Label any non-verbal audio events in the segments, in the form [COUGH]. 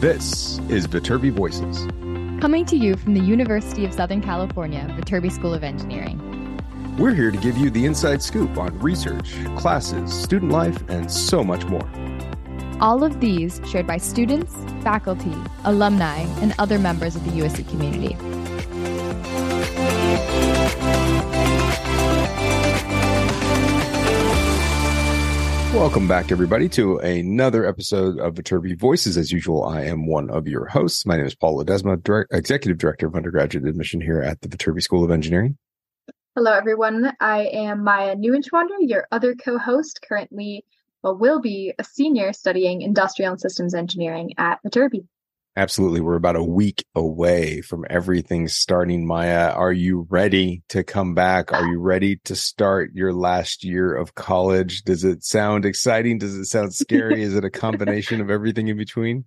This is Viterbi Voices. Coming to you from the University of Southern California, Viterbi School of Engineering. We're here to give you the inside scoop on research, classes, student life, and so much more. All of these shared by students, faculty, alumni, and other members of the USC community. Welcome back, everybody, to another episode of Viterbi Voices. As usual, I am one of your hosts. My name is Paul Ledesma, Direct, Executive Director of Undergraduate Admission here at the Viterbi School of Engineering. Hello, everyone. I am Maya Neuenschwander, your other co-host, currently, well, will be a senior studying Industrial and Systems Engineering at Viterbi. Absolutely. We're about a week away from everything starting. Maya, are you ready to come back? Are you ready to start your last year of college? Does it sound exciting? Does it sound scary? is it a combination of everything in between?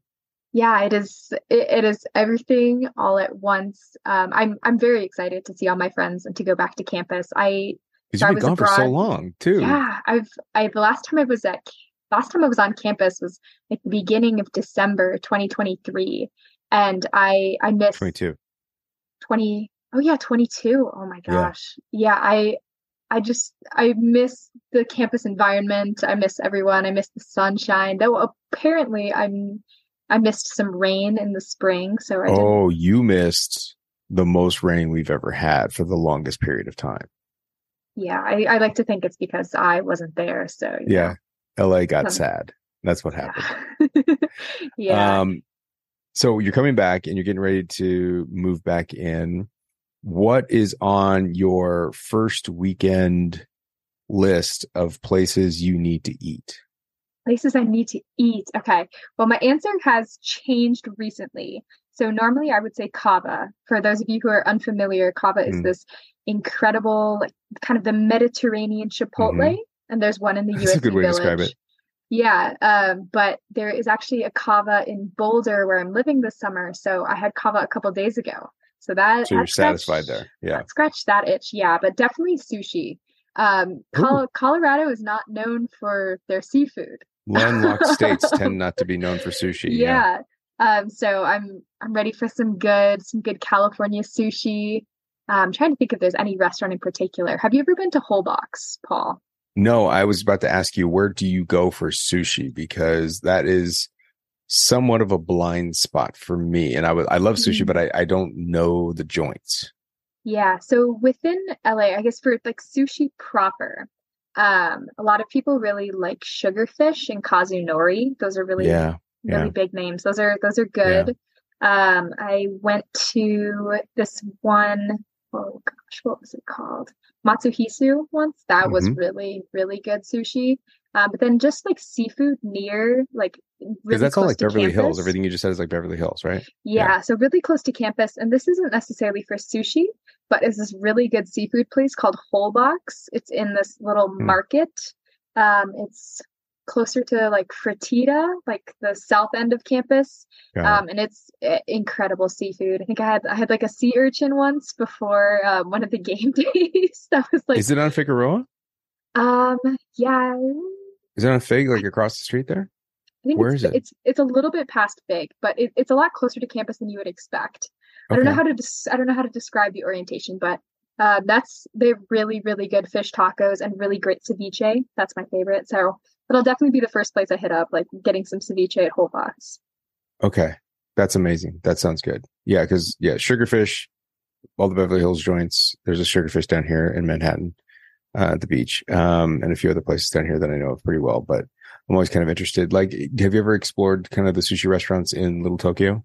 Yeah, it is. It, it is everything all at once. Um, I'm I'm very excited to see all my friends and to go back to campus. I because you've been gone abroad. for so long too. Yeah, I've I the last time I was at last time I was on campus was like the beginning of December 2023. And I I missed 22. 20 oh yeah, 22. Oh my gosh. Yeah. yeah, I I just I miss the campus environment. I miss everyone. I miss the sunshine. Though apparently I'm I missed some rain in the spring. So I Oh, you missed the most rain we've ever had for the longest period of time. Yeah, I, I like to think it's because I wasn't there. So yeah, LA got sad. That's what happened. [LAUGHS] Yeah. Um, so you're coming back and you're getting ready to move back in. What is on your first weekend list of places you need to eat? Places I need to eat. Okay. Well, my answer has changed recently. So normally I would say Cava. For those of you who are unfamiliar, Cava is mm. this incredible, kind of the Mediterranean Chipotle. Mm-hmm and there's one in the US. [LAUGHS] That's USC a good way Village. to describe it. Yeah, um, but there is actually a Cava in Boulder where I'm living this summer. So I had Cava a couple days ago. So that so you're satisfied there. Yeah, scratch that itch. Yeah, but definitely sushi. Um, Col- Colorado is not known for their seafood. Landlocked [LAUGHS] states tend not to be known for sushi. Yeah. yeah. Um, so I'm I'm ready for some good some good California sushi. I'm trying to think if there's any restaurant in particular. Have you ever been to Holbox, Paul? No, I was about to ask you, where do you go for sushi? Because that is somewhat of a blind spot for me. And I I love sushi, mm-hmm. but I, I don't know the joints. Yeah. So within LA, I guess for like sushi proper, um, a lot of people really like Sugarfish and KazuNori. Those are really, yeah, really yeah. big names. Those are, those are good. Yeah. Um, I went to this one, oh what was it called? Matsuhisa once. That mm-hmm. was really, really good sushi. Um, but then just like seafood near like really that's all like Beverly campus. Hills. Everything you just said is like Beverly Hills, right? Yeah, yeah, so really close to campus. And this isn't necessarily for sushi, but it's this really good seafood place called Holbox. It's in this little mm. market. Um, it's closer to like Fertitta, like the south end of campus. Um, and it's uh, incredible seafood. I think I had I had like a sea urchin once before um, one of the [LAUGHS] game days. that was like. Is it on Figueroa? Um. Yeah. Is it on Fig like across the street there? I think Where it's, is it? It's it's a little bit past Fig, but it, it's a lot closer to campus than you would expect. Okay. I don't know how to des- I don't know how to describe the orientation, but uh, that's they have really really good fish tacos and really great ceviche. That's my favorite. So it'll definitely be the first place I hit up, like getting some ceviche at Holbox. Okay, that's amazing. That sounds good. Yeah, because yeah, Sugarfish, all the Beverly Hills joints. There's a Sugarfish down here in Manhattan, uh, at the beach, um, and a few other places down here that I know of pretty well. But I'm always kind of interested. Like, have you ever explored kind of the sushi restaurants in Little Tokyo?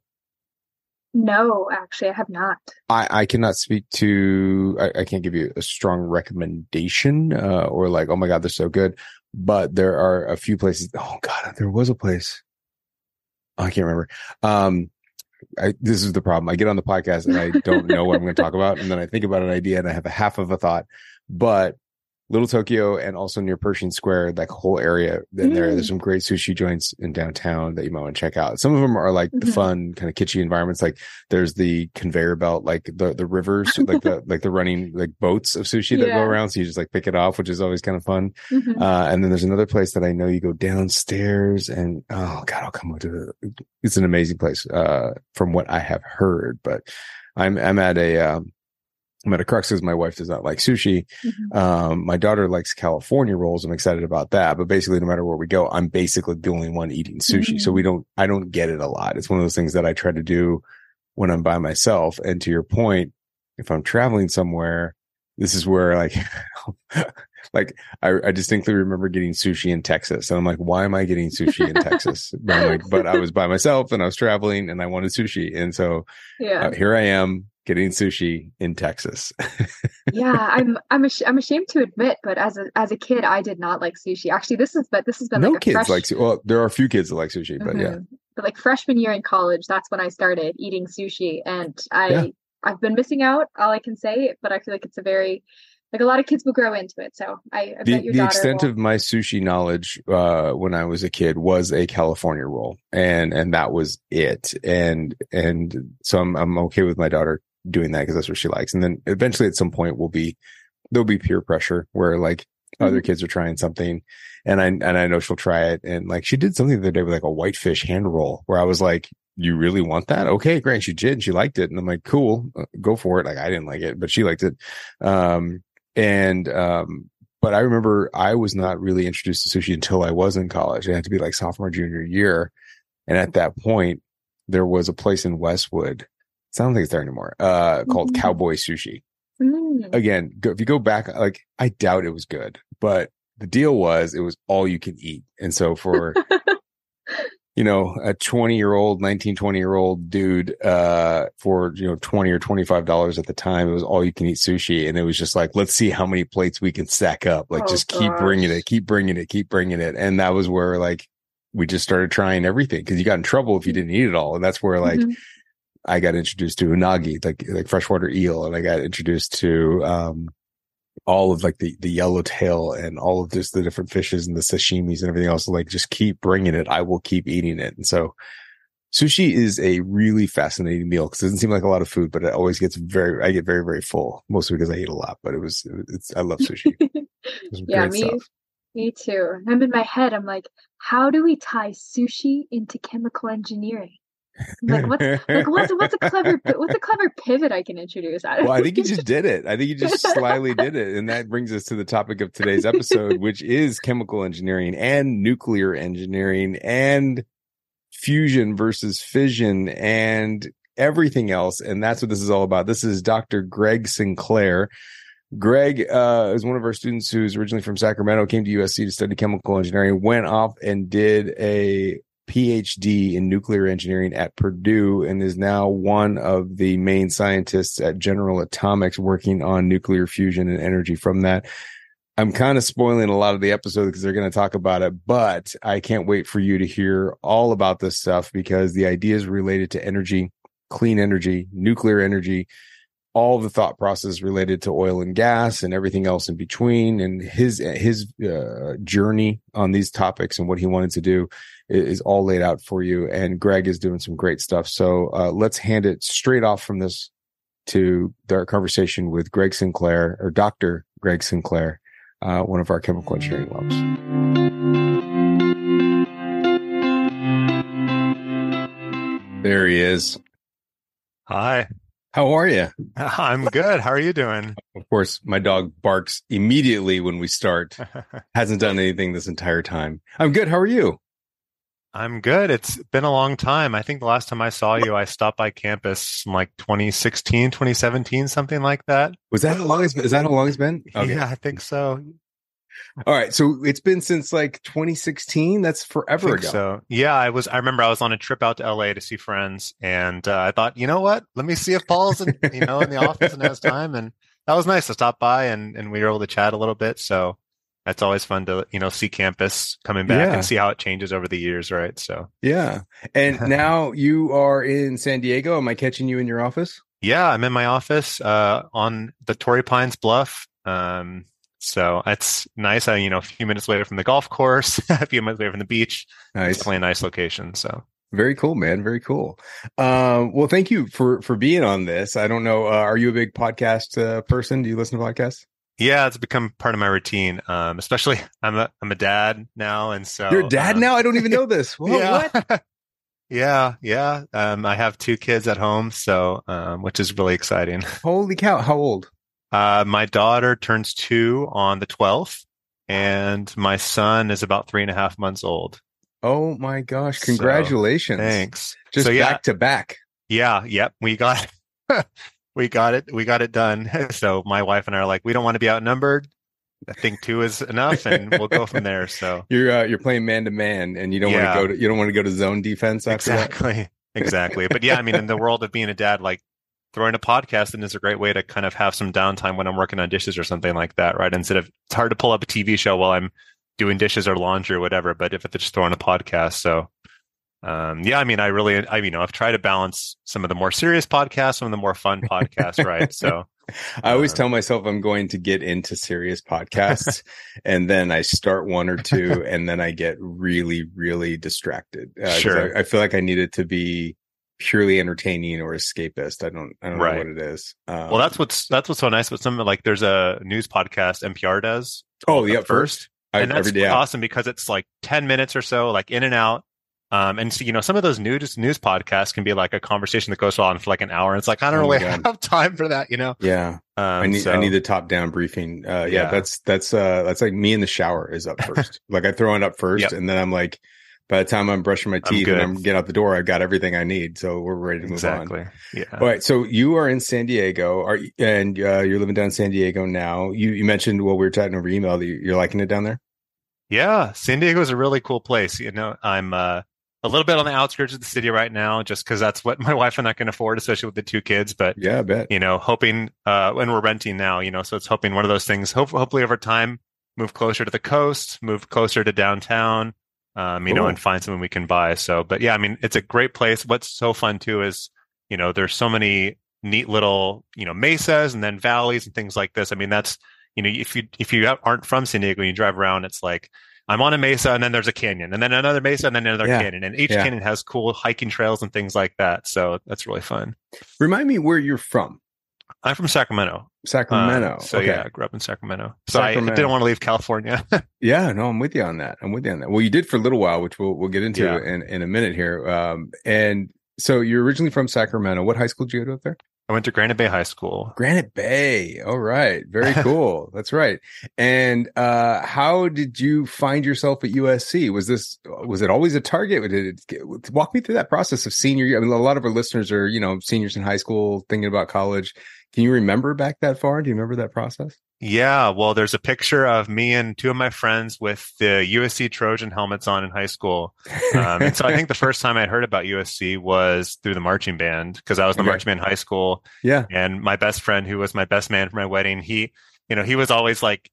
No, actually, I have not. I, I cannot speak to. I, I can't give you a strong recommendation, uh, or like, oh my god, they're so good. But there are a few places. Oh god, there was a place. Oh, I can't remember. Um, I, this is the problem. I get on the podcast and I don't know what I'm going to talk about, and then I think about an idea and I have a half of a thought. But Little Tokyo and also near Pershing Square, that whole area in Mm. there. There's some great sushi joints in downtown that you might want to check out. Some of them are like the Mhm. fun kind of kitschy environments. Like there's the conveyor belt, like the the rivers, like the [LAUGHS] like the running like boats of sushi that go around. So you just like pick it off, which is always kind of fun. Mhm. Uh, and then there's another place that I know you go downstairs and oh god, I'll come to it. It's an amazing place, uh, from what I have heard. But I'm I'm at a um, I'm at a crux because my wife does not like sushi. Mhm. Um, my daughter likes California rolls. I'm excited about that. But basically, no matter where we go, I'm basically the only one eating sushi. So Mm. we don't I don't get it a lot. It's one of those things that I try to do when I'm by myself. And to your point, if I'm traveling somewhere, this is where like [LAUGHS] like I, I distinctly remember getting sushi in Texas. And I'm like, why am I getting sushi in Texas? [LAUGHS] But, like, but I was by myself and I was traveling and I wanted sushi. And so Yeah. uh, here I am getting sushi in Texas. [LAUGHS] yeah i'm i'm ash- i'm ashamed to admit but as a as a kid i did not like sushi actually this is but this has been no like a kids fresh, like well, there are a few kids that like sushi, but yeah. Mhm. but like freshman year in college that's when i started eating sushi and i Yeah. i've been missing out all i can say but i feel like it's a very like a lot of kids will grow into it so i, I the, the extent will. of my sushi knowledge uh when i was a kid was a california roll and and that was it and and so i'm i'm okay with my daughter doing that because that's what she likes and then eventually at some point will be there'll be peer pressure where like other Mhm. kids are trying something and i and i know she'll try it and like she did something the other day with like a whitefish hand roll where i was like you really want that okay great she did and she liked it and i'm like cool uh, go for it like i didn't like it but she liked it um and um but I remember I was not really introduced to sushi until I was in college. It had to be like sophomore, junior year. And at that point, there was a place in Westwood. It sounds like it's there anymore. Uh, called Mhm. Cowboy Sushi. Mm. Again, go, if you go back, like I doubt it was good, but the deal was it was all you can eat. And so for [LAUGHS] you know, a 20 year old, 19, 20 year old dude, uh, for, you know, 20 or $25 at the time, it was all you can eat sushi. And it was just like, let's see how many plates we can stack up. Like, Oh, just keep bringing it, keep bringing it, keep bringing it. And that was where like, we just started trying everything because you got in trouble if you didn't eat it all. And that's where like, Mhm. I got introduced to unagi, like, like freshwater eel. And I got introduced to, um, all of like the, the yellowtail and all of just the different fishes and the sashimis and everything else. Like just keep bringing it. I will keep eating it. And so sushi is a really fascinating meal because it doesn't seem like a lot of food, but it always gets very, I get very, very full mostly because I eat a lot, but it was, it's, I love sushi. [LAUGHS] Yeah, me- stuff. me too i'm in my head i'm like how do we tie sushi into chemical engineering like what's like what's [LAUGHS] what's a clever what's a clever pivot I can introduce? I well, I think you [LAUGHS] just did it. I think you just slyly did it. And that brings us to the topic of today's episode, which is chemical engineering and nuclear engineering and fusion versus fission and everything else. And that's what this is all about. This is Dr. Greg Sinclair. Greg uh, is one of our students who's originally from Sacramento, came to USC to study chemical engineering, went off and did a PhD in nuclear engineering at Purdue and is now one of the main scientists at General Atomics working on nuclear fusion and energy from that. I'm kind of spoiling a lot of the episode because they're going to talk about it, but I can't wait for you to hear all about this stuff because the ideas related to energy, clean energy, nuclear energy, all the thought process related to oil and gas and everything else in between and his his uh, journey on these topics and what he wanted to do is, is all laid out for you and greg is doing some great stuff so uh, let's hand it straight off from this to our conversation with greg sinclair or dr greg sinclair uh, one of our chemical engineering lumps there he is Hi. how are you [LAUGHS] I'm good. How are you doing? Of course, my dog barks immediately when we start. [LAUGHS] Hasn't done anything this entire time. I'm good. How are you? I'm good. It's been a long time. I think the last time I saw you, I stopped by campus in like 2016, 2017, something like that. Was that how long it's been? Is that how long it's been? [LAUGHS] Okay. Yeah, I think so. All right. So it's been since like 2016. That's forever ago. so. Yeah, I was. I remember I was on a trip out to LA to see friends, and uh, I thought, you know what? Let me see if Paul's in, you know, in the office and has time, and that was nice to stop by and and we were able to chat a little bit. So that's always fun to you know see campus coming back Yeah. and see how it changes over the years, right? So Yeah. And [LAUGHS] now you are in San Diego. Am I catching you in your office? yeah, I'm in my office uh, on the Torrey Pines Bluff. Um, So it's nice. I, you know, a few minutes away from the golf course, [LAUGHS] a few minutes away from the beach. Nice. It's definitely a nice location. So Very cool, man. Very cool. Um, well, thank you for for being on this. I don't know. Uh, are you a big podcast uh, person? Do you listen to podcasts? Yeah, it's become part of my routine. Um, especially [LAUGHS] I'm a I'm a dad now, and so You're a dad um, now. I don't even know [LAUGHS] this. Whoa, yeah. What? [LAUGHS] yeah, yeah. Um, I have two kids at home, so um, which is really exciting. Holy cow! How old? Uh, my daughter turns two on the 12th, and my son is about three and a half months old. Oh my gosh! So, Congratulations! Thanks. Just so yeah, back to back. yeah, yep. We got we got it. We got it done. [LAUGHS] So my wife and I are like, we don't want to be outnumbered. I think two is enough, and we'll go from there. So [LAUGHS] You're uh, you're playing man to man, and you don't Yeah. want to go to you don't want to go to zone defense exactly, exactly. But yeah, I mean, in the world of being a dad, like throwing a podcast in is a great way to kind of have some downtime when I'm working on dishes or something like that, right? Instead of it's hard to pull up a TV show while I'm doing dishes or laundry or whatever. But if it's just throwing a podcast, so um, yeah, I mean, I really, I you know, I've tried to balance some of the more serious podcasts, some of the more fun [LAUGHS] podcasts, right? So I always Um, tell myself I'm going to get into serious podcasts, [LAUGHS] and then I start one or two, and then I get really, really distracted. Uh, Sure. I, I feel like I need it to be purely entertaining or escapist. I don't, I don't Right. know what it is. Um, well, that's what's that's what's so nice But some like there's a news podcast NPR does. oh yeah, first. I, and that's every day. awesome because it's like 10 minutes or so like in and out um, and so, you know some of those news news podcasts can be like a conversation that goes on for like an hour and it's like i don't Oh really [LAUGHS] have time for that you know Yeah, um, I need, I need the top down briefing. Uh, yeah, Yeah. that's that's uh, that's like me in the shower is up [LAUGHS] first. like I throw it up first, Yep. and then I'm like, by the time I'm brushing my I'm teeth and. I'm getting out the door, I've got everything I need. So we're ready to move on. exactly yeah All right, so you are in San Diego, are and uh, you're living down in San Diego now. You you mentioned while we were chatting over email that you- you're liking it down there. yeah san diego is a really cool place you know i'm uh, a little bit on the outskirts of the city right now just because that's what [LAUGHS] my wife and i can afford especially with the two kids but Yeah, I bet. you know, hoping uh when we're renting now, you know, so it's hoping one of those things, hope, hopefully over time, move closer to the coast, move closer to downtown, um, you know, and find something we can buy. So, but yeah, I mean, it's a great place. What's so fun too is, you know, there's so many neat little, you know, mesas and then valleys and things like this. I mean, that's, you know, if you, if you aren't from San Diego and you drive around, it's like, I'm on a mesa and then there's a canyon and then another mesa and then another Yeah. canyon and each Yeah. canyon has cool hiking trails and things like that. So that's really fun. Remind me where you're from. I'm from Sacramento. Sacramento. Um, so okay. yeah, I grew up in Sacramento. So I didn't want to leave California. [LAUGHS] Yeah, no, I'm with you on that. I'm with you on that. Well, you did for a little while, which we'll we'll get into Yeah. in in a minute here. Um, and so you're originally from Sacramento. What high school did you go to up there? I went to Granite Bay High School. Granite Bay. All right. Very [LAUGHS] cool. That's right. And uh how did you find yourself at USC? Was this was it always a target? Did it get, walk me through that process of senior year? I mean, a lot of our listeners are, you know, seniors in high school thinking about college. Can you remember back that far? Do you remember that process? Yeah, well, there's a picture of me and two of my friends with the USC Trojan helmets on in high school. Um, and so I think the first time I heard about USC was through the marching band because I was in the Okay. marching band in high school. yeah. And my best friend, who was my best man for my wedding, he, you know, he was always like,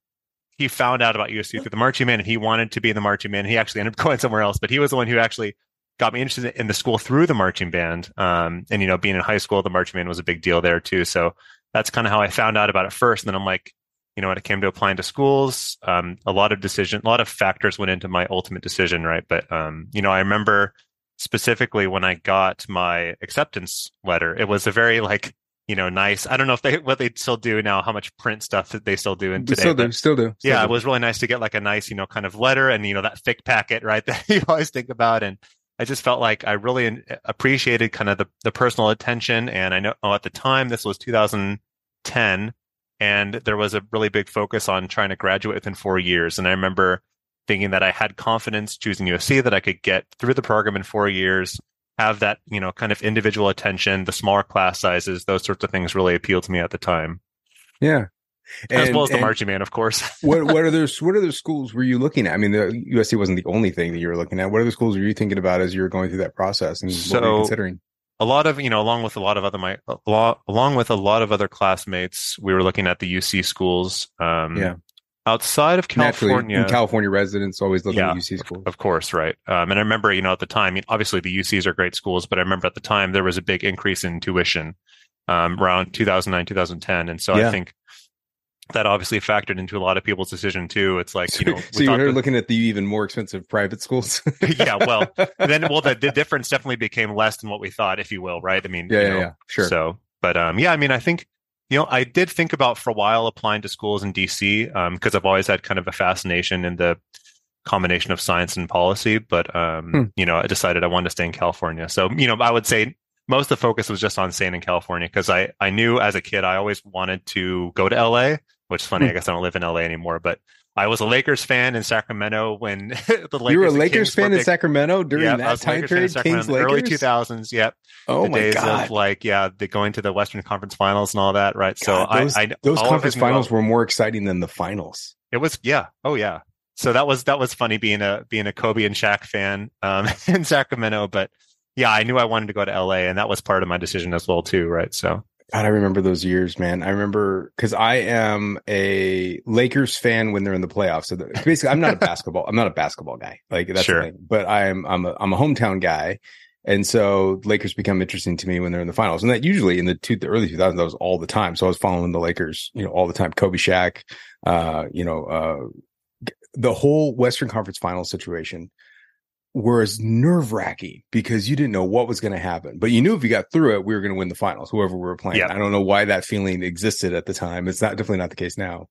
he found out about USC through the marching band and he wanted to be in the marching band. He actually ended up [LAUGHS] going somewhere else, but he was the one who actually got me interested in the school through the marching band. Um, and, you know, being in high school, the marching band was a big deal there too. So that's kind of how I found out about it first. And then I'm like, you know, when it came to applying to schools, um, a lot of decision, a lot of factors went into my ultimate decision, right? But, um, you know, I remember specifically when I got my acceptance letter, it was a very like, you know, nice. I don't know if they what they still do now, how much print stuff that they still do in today. still do, still do. still yeah, do. it was really nice to get like a nice, you know, kind of letter and you know that thick packet, right? [LAUGHS] That you always think about, and I just felt like I really appreciated kind of the the personal attention. And I know oh, at the time this was 2010, and there was a really big focus on trying to graduate within four years. And I remember thinking that I had confidence choosing USC that I could get through the program in four years, have that you know kind of individual attention, the smaller class sizes, those sorts of things really appealed to me at the time, Yeah. As And- well as the marching man, of course. [LAUGHS] what what other what other schools were you looking at? I mean, the USC wasn't the only thing that you were looking at. What other schools were you thinking about as you were going through that process, and what were you So- considering? a lot of you know along with a lot of other my lot, along with a lot of other classmates we were looking at the uc schools um Yeah. outside of california California residents always looking Yeah, at UC schools. of course right um and i remember you know at the time I mean, obviously the ucs are great schools but i remember at the time there was a big increase in tuition um around 2009 2010 and so Yeah. i think that obviously factored into a lot of people's decision too. It's like, you know, so you're the, looking at the even more expensive private schools. [LAUGHS] [LAUGHS] yeah. Well, then, well, the, the difference definitely became less than what we thought, if you will. Right. I mean, yeah, yeah, know, yeah, sure. So, but, um, yeah, I mean, I think, you know, I did think about for a while applying to schools in DC, um, cause I've always had kind of a fascination in the combination of science and policy, but, um, hmm. you know, I decided I wanted to stay in California. So, you know, I would say most of the focus was just on staying in California because I, I knew as a kid I always wanted to go to LA which is funny. Hmm. I guess I don't live in LA anymore, but I was a Lakers fan in Sacramento when [LAUGHS] the Lakers. You were a Lakers fan in Sacramento during that time period. Kings early two thousands. Yep. Oh the my days god! Of like yeah, the going to the Western Conference Finals and all that. Right. God, so those, I, I those conference finals were more exciting than the finals. It was yeah. Oh yeah. So that was that was funny being a being a Kobe and Shaq fan um, [LAUGHS] in Sacramento, but yeah, I knew I wanted to go to LA, and that was part of my decision as well too. Right. So God, I remember those years, man. I remember because I am a Lakers fan when they're in the playoffs. So the, basically, I'm not a [LAUGHS] basketball. I'm not a basketball guy. Like that's sure. the thing. But I'm I'm a I'm a hometown guy, and so Lakers become interesting to me when they're in the finals. And that usually in the two the early 2000s, that was all the time. So I was following the Lakers, you know, all the time. Kobe, Shaq, uh, you know, uh, the whole Western Conference Finals situation was nerve wracking because you didn't know what was going to happen, but you knew if you got through it, we were going to win the finals, whoever we were playing. I don't know why that feeling existed at the time. It's not definitely not the case now.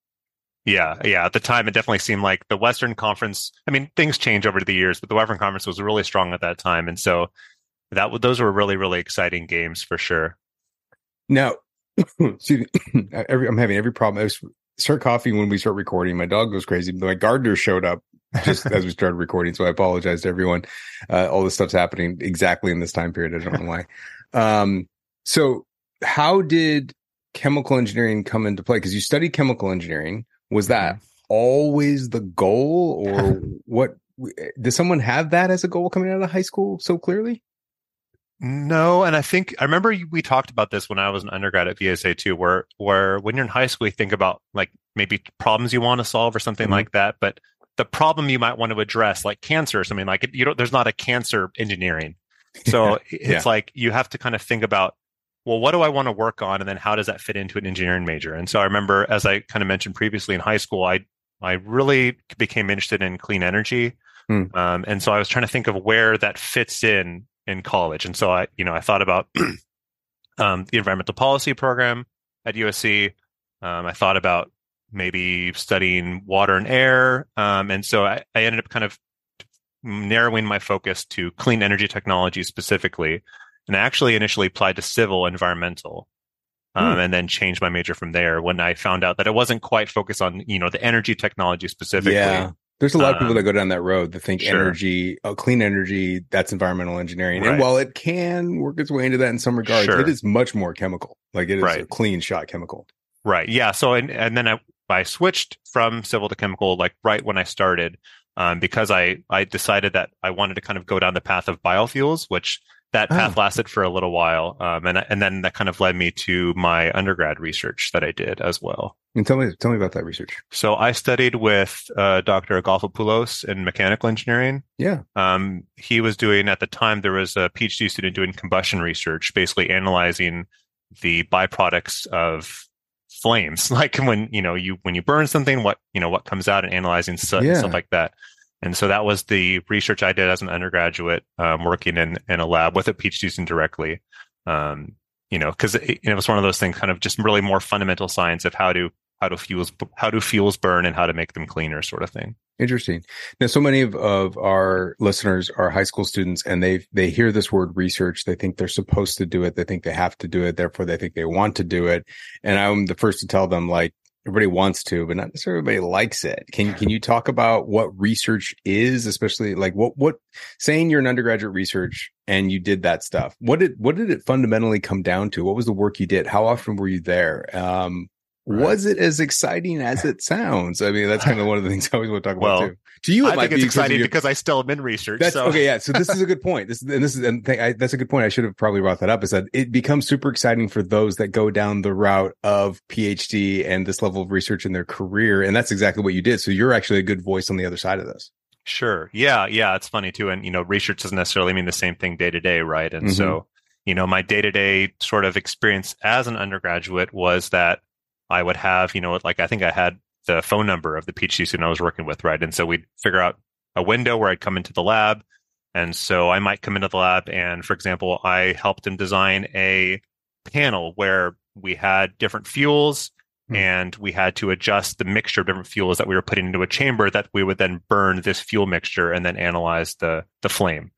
Yeah, yeah. At the time, it definitely seemed like the Western Conference. I mean, things change over the years, but the Western Conference was really strong at that time, and so that those were really, really exciting games for sure. Now, [COUGHS] excuse me, [COUGHS] every, I'm having every problem. I start coughing when we start recording. My dog goes crazy. My gardener showed up [LAUGHS] just as we started recording. So I apologize to everyone. Uh, all this stuff's happening exactly in this time period. I don't know why. Um, so how did chemical engineering come into play? Because you studied chemical engineering. Was that mm-hmm. always the goal, or [LAUGHS] what? Does someone have that as a goal coming out of high school so clearly? No, and I think I remember we talked about this when I was an undergrad at VSA too, where where when you're in high school, you think about like maybe problems you want to solve or something mm-hmm. like that, but the problem you might want to address, like cancer or something like you don't, there's not a cancer engineering. [LAUGHS] So yeah. it's like you have to kind of think about, well, what do I want to work on? And then how does that fit into an engineering major? And so I remember, as I kind of mentioned previously in high school, I, I really became interested in clean energy. Hmm. Um, and so I was trying to think of where that fits in in college. And so I, you know, I thought about [CLEARS THROAT] um, the environmental policy program at USC. Um, I thought about maybe studying water and air. Um, and so I, I, ended up kind of narrowing my focus to clean energy technology specifically. And I actually initially applied to civil environmental. Um, hmm. and then changed my major from there when I found out that it wasn't quite focused on, you know, the energy technology specifically. Yeah. There's a lot of people that um, go down that road that think sure. energy, oh, clean energy, that's environmental engineering. Right. And while it can work its way into that in some regards, sure. it is much more chemical. Like it is right. a clean shot chemical. Right. Yeah. So, and, and then I, I switched from civil to chemical like right when I started um, because I I decided that I wanted to kind of go down the path of biofuels, which that path oh. lasted for a little while, um, and and then that kind of led me to my undergrad research that I did as well. And tell me tell me about that research. So I studied with uh, Dr. Egolfopoulos in mechanical engineering. Yeah, um, he was doing at the time there was a PhD student doing combustion research, basically analyzing the byproducts of flames. [LAUGHS] Like when you know you when you burn something what you know what comes out and analyzing soot yeah. and stuff like that. And so that was the research i did as an undergraduate um, working in in a lab with a phd student directly. Um, you know because it, it, was one of those things kind of just really more fundamental science of how to how do fuels how do fuels burn and how to make them cleaner sort of thing Interesting. Now, so many of, of our listeners are high school students and they, they hear this word research. They think they're supposed to do it. They think they have to do it. Therefore, they think they want to do it. And I'm the first to tell them like, everybody wants to, but not necessarily everybody likes it. Can, can you talk about what research is, especially like what, what saying you're an undergraduate research and you did that stuff? What did, what did it fundamentally come down to? What was the work you did? How often were you there? Um, Right. Was it as exciting as it sounds? I mean, that's kind of one of the things I always want to talk well, about too. To you, it I think it's exciting because I still am in research. That's so. okay. Yeah. So this is a [LAUGHS] good point. This and this is and th- I, that's a good point. I should have probably brought that up. Is that it becomes super exciting for those that go down the route of PhD and this level of research in their career, and that's exactly what you did. So you're actually a good voice on the other side of this. Sure. Yeah. Yeah. It's funny too, and you know, research doesn't necessarily mean the same thing day to day, right? And mm-hmm. so you know, my day to day sort of experience as an undergraduate was that I would have, you know, like I think I had the phone number of the PhD student I was working with, right? And so we'd figure out a window where I'd come into the lab. And so I might come into the lab and, for example, I helped him design a panel where we had different fuels mm. and we had to adjust the mixture of different fuels that we were putting into a chamber that we would then burn this fuel mixture and then analyze the the flame.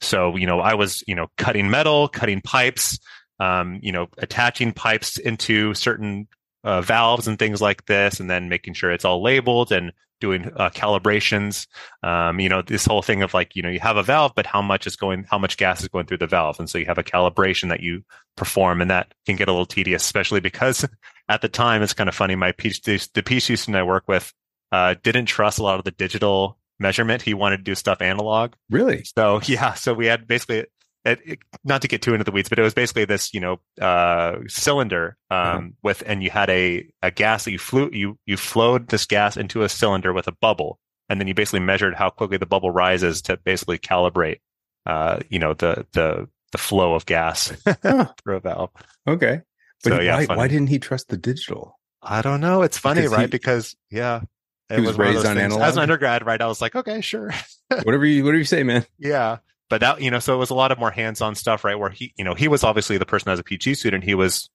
So, you know, I was, you know, cutting metal, cutting pipes, um, you know, attaching pipes into certain uh, valves and things like this, and then making sure it's all labeled and doing uh, calibrations. Um, you know, this whole thing of like, you know, you have a valve, but how much is going, how much gas is going through the valve, and so you have a calibration that you perform, and that can get a little tedious, especially because [LAUGHS] at the time it's kind of funny. My PhD, the PhD student I work with, uh, didn't trust a lot of the digital measurement. He wanted to do stuff analog. Really? So yeah, so we had basically it, it, not to get too into the weeds, but it was basically this, you know, uh, cylinder um, mm-hmm. with, and you had a, a gas that you flew, you you flowed this gas into a cylinder with a bubble, and then you basically measured how quickly the bubble rises to basically calibrate, uh, you know, the the the flow of gas [LAUGHS] through a valve. Okay, but so, yeah, why, why, didn't he trust the digital? I don't know. It's funny, because right? He, because yeah, it was, was raised on analog. As an undergrad, right? I was like, okay, sure. [LAUGHS] whatever you whatever you say, man. Yeah but that you know so it was a lot of more hands-on stuff right where he you know he was obviously the person as a phd student he was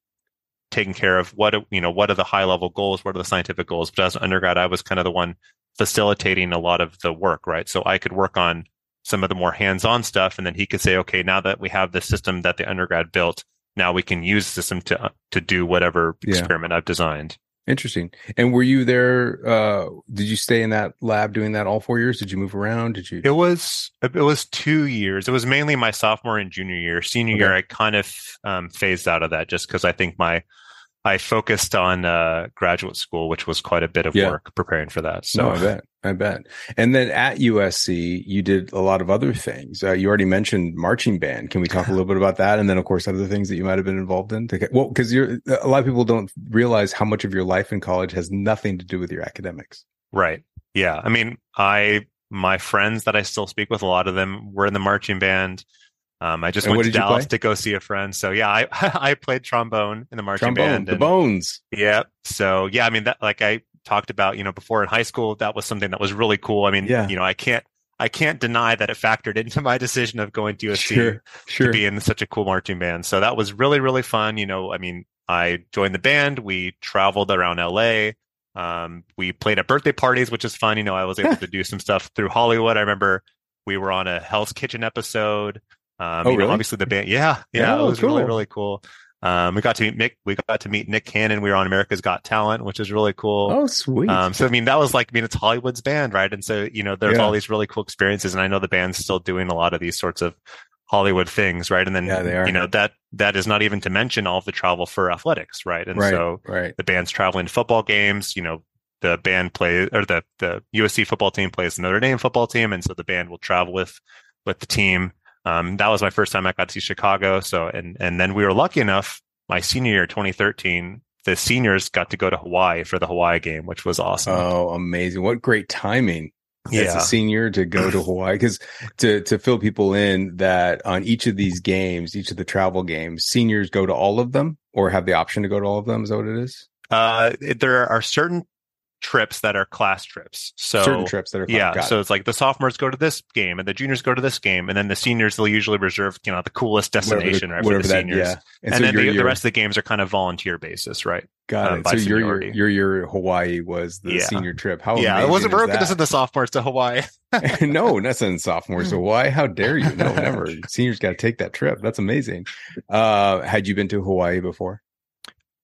taking care of what you know what are the high level goals what are the scientific goals but as an undergrad i was kind of the one facilitating a lot of the work right so i could work on some of the more hands-on stuff and then he could say okay now that we have the system that the undergrad built now we can use the system to uh, to do whatever yeah. experiment i've designed Interesting. And were you there? Uh, did you stay in that lab doing that all four years? Did you move around? Did you? It was it was two years. It was mainly my sophomore and junior year. Senior okay. year, I kind of um, phased out of that just because I think my I focused on uh, graduate school, which was quite a bit of yeah. work preparing for that. So no, I bet, And then at USC, you did a lot of other things. Uh, you already mentioned marching band. Can we talk a [LAUGHS] little bit about that? And then, of course, other things that you might have been involved in. To, well, because you're a lot of people don't realize how much of your life in college has nothing to do with your academics. Right. Yeah. I mean, I my friends that I still speak with, a lot of them were in the marching band. Um, I just and went to Dallas to go see a friend. So yeah, I [LAUGHS] I played trombone in the marching trombone, band. And, the bones. Yeah. So yeah, I mean that like I talked about, you know, before in high school, that was something that was really cool. I mean, yeah. you know, I can't I can't deny that it factored into [LAUGHS] my decision of going to USC sure, sure. to be in such a cool marching band. So that was really, really fun. You know, I mean, I joined the band. We traveled around LA. Um, we played at birthday parties, which is fun. You know, I was able [LAUGHS] to do some stuff through Hollywood. I remember we were on a Hell's Kitchen episode. Um, oh, you know, really? obviously the band. Yeah, yeah, oh, it was cool. really really cool. Um, we got to meet Nick. We got to meet Nick Cannon. We were on America's Got Talent, which is really cool. Oh, sweet. Um, so I mean, that was like, I mean, it's Hollywood's band, right? And so you know, there's yeah. all these really cool experiences, and I know the band's still doing a lot of these sorts of Hollywood things, right? And then yeah, they are. you know that that is not even to mention all of the travel for athletics, right? And right, so right. the band's traveling to football games. You know, the band plays or the the USC football team plays the Notre Dame football team, and so the band will travel with with the team. Um, that was my first time I got to see Chicago. So, and, and then we were lucky enough, my senior year, 2013, the seniors got to go to Hawaii for the Hawaii game, which was awesome. Oh, amazing. What great timing. Yeah. As a senior to go to [CLEARS THROAT] Hawaii. Cause to, to fill people in that on each of these games, each of the travel games, seniors go to all of them or have the option to go to all of them. Is that what it is? Uh, there are certain trips that are class trips. So certain trips that are yeah. So it. it's like the sophomores go to this game and the juniors go to this game, and then the seniors will usually reserve you know the coolest destination whatever right, for the that, seniors. Yeah. And, and so then the, the, rest of the games are kind of volunteer basis, right? Got um, it. So your, your your Hawaii was the yeah. senior trip. How yeah, it wasn't broken. This is the sophomores to Hawaii. [LAUGHS] [LAUGHS] no, that's in sophomores to Hawaii. How dare you? No, never. [LAUGHS] Seniors got to take that trip. That's amazing. Uh, had you been to Hawaii before?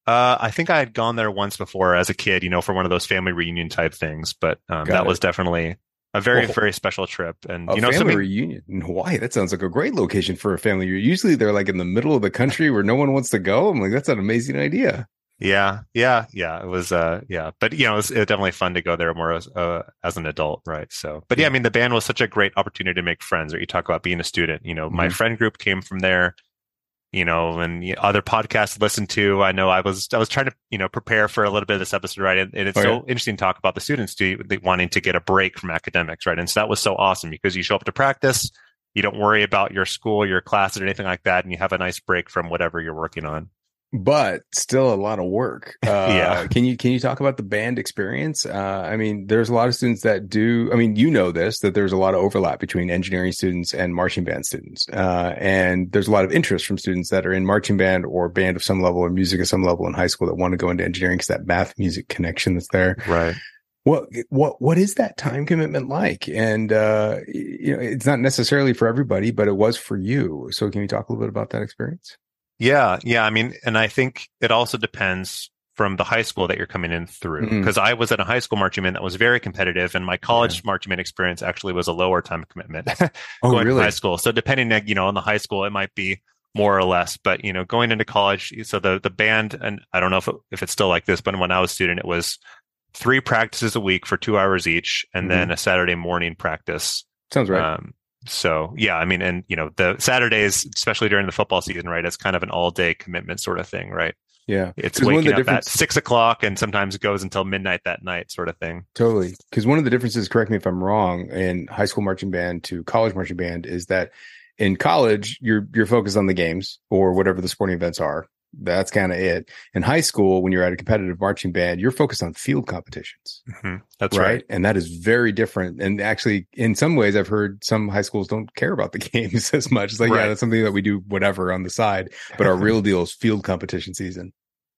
Uh, I think I had gone there once before as a kid, you know, for one of those family reunion type things, but um, that it. was definitely a very, very special trip. And you know, family something... reunion in Hawaii, that sounds like a great location for a family reunion. Usually they're like in the middle of the country where no one wants to go. I'm like, that's an amazing idea. Yeah, yeah, yeah. It was, uh, yeah, but you know, it was, it was definitely fun to go there more as, uh, as an adult, right? So, but yeah, I mean, the band was such a great opportunity to make friends. Or right? you talk about being a student. You know, mm-hmm. my friend group came from there you know, and other podcasts to listen to. I know I was I was trying to you know prepare for a little bit of this episode, right? And, and it's oh, so interesting to talk about the students to, wanting to get a break from academics, right? And so that was so awesome because you show up to practice, you don't worry about your school, your classes, or anything like that, and you have a nice break from whatever you're working on. But still a lot of work. [LAUGHS] Uh, Yeah. Can you can you talk about the band experience? Uh, I mean, there's a lot of students that do. I mean, you know this that there's a lot of overlap between engineering students and marching band students, uh, and there's a lot of interest from students that are in marching band or band of some level or music of some level in high school that want to go into engineering because that math music connection that's there. Right. What what what is that time commitment like? And uh, you know, it's not necessarily for everybody, but it was for you. So, can you talk a little bit about that experience? Yeah, yeah. I mean, and I think it also depends from the high school that you're coming in through. Because I was at a high school marching band that was very competitive, and my college marching band experience actually was a lower time commitment [LAUGHS] Oh, going to high school. So depending, on, you know, on the high school, it might be more or less. But you know, going into college, so the the band, and I don't know if it, if it's still like this, but when I was a student, it was three practices a week for two hours each, and then a Saturday morning practice. Sounds right. Um, so yeah, I mean, and you know, the Saturdays, especially during the football season, right? It's kind of an all day commitment sort of thing, right? yeah. it's waking the up at six o'clock and sometimes it goes until midnight that night sort of thing. Totally. Because one of the differences, correct me if I'm wrong, in high school marching band to college marching band is that in college you're you're focused on the games or whatever the sporting events are. That's kind of it. In high school, when you're at a competitive marching band, you're focused on field competitions, Mhm. That's right? right. And that is very different. And actually, in some ways, I've heard some high schools don't care about the [LAUGHS] games as much. It's like, yeah, that's something that we do whatever on the side, but our real [LAUGHS] deal is field competition season.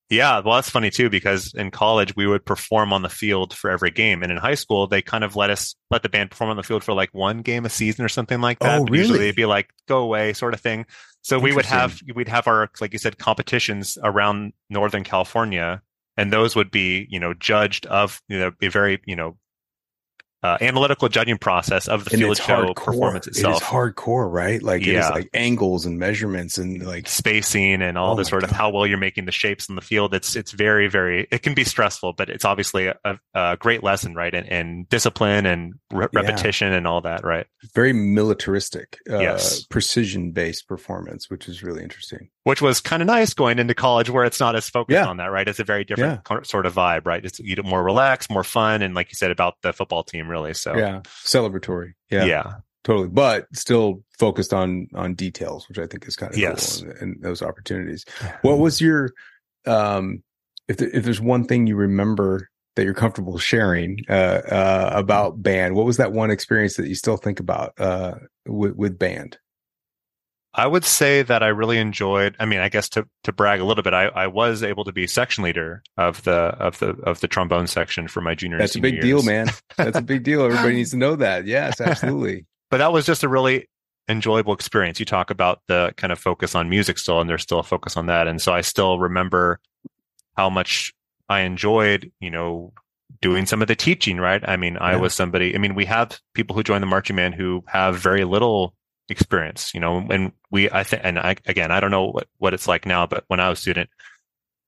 Yeah, well, that's funny too because in college we would perform on the field for every game, and in high school they kind of let us let the band perform on the field for like one game a season or something like that. Oh, But Usually really? it'd be like go away sort of thing. So we would have we'd have our like you said competitions around Northern California, and those would be you know judged of you know a very you know uh, analytical judging process of the And field show hardcore. performance It is itself. hardcore, right? Like it is Yeah. like angles and measurements and like spacing and all Oh this sort of how well you're making the shapes in the field. It's it's very very it can be stressful, but it's obviously a, a great lesson, right? And, and discipline and re- Yeah. repetition and all that, right? very militaristic, uh, Yes. precision based performance, which is really interesting. Which was kind of nice going into college where it's not as focused Yeah. on that, right? It's a very different co- sort of vibe, right? It's more relaxed, more fun, and like you said about the football team, really. So Yeah, celebratory. Yeah, yeah, totally. But still focused on on details, which I think is kind of Yes. cool. And, and those opportunities. What was your, um, if there, if there's one thing you remember that you're comfortable sharing uh, uh, about band, what was that one experience that you still think about uh, with with band? I would say that I really enjoyed. I mean, I guess to to brag a little bit, I, I was able to be section leader of the of the of the trombone section for my junior. That's a big deal, man. That's a big deal. Everybody needs to know that. Yes, absolutely. [LAUGHS] but that was just a really enjoyable experience. You talk about the kind of focus on music still, and there's still a focus on that. And so I still remember how much I enjoyed, you know, doing some of the teaching, right? I mean, I Yeah. was somebody, I mean, we have people who join the marching band who have very little experience, you know, and we, I think, and I, again, I don't know what, what it's like now, but when I was a student,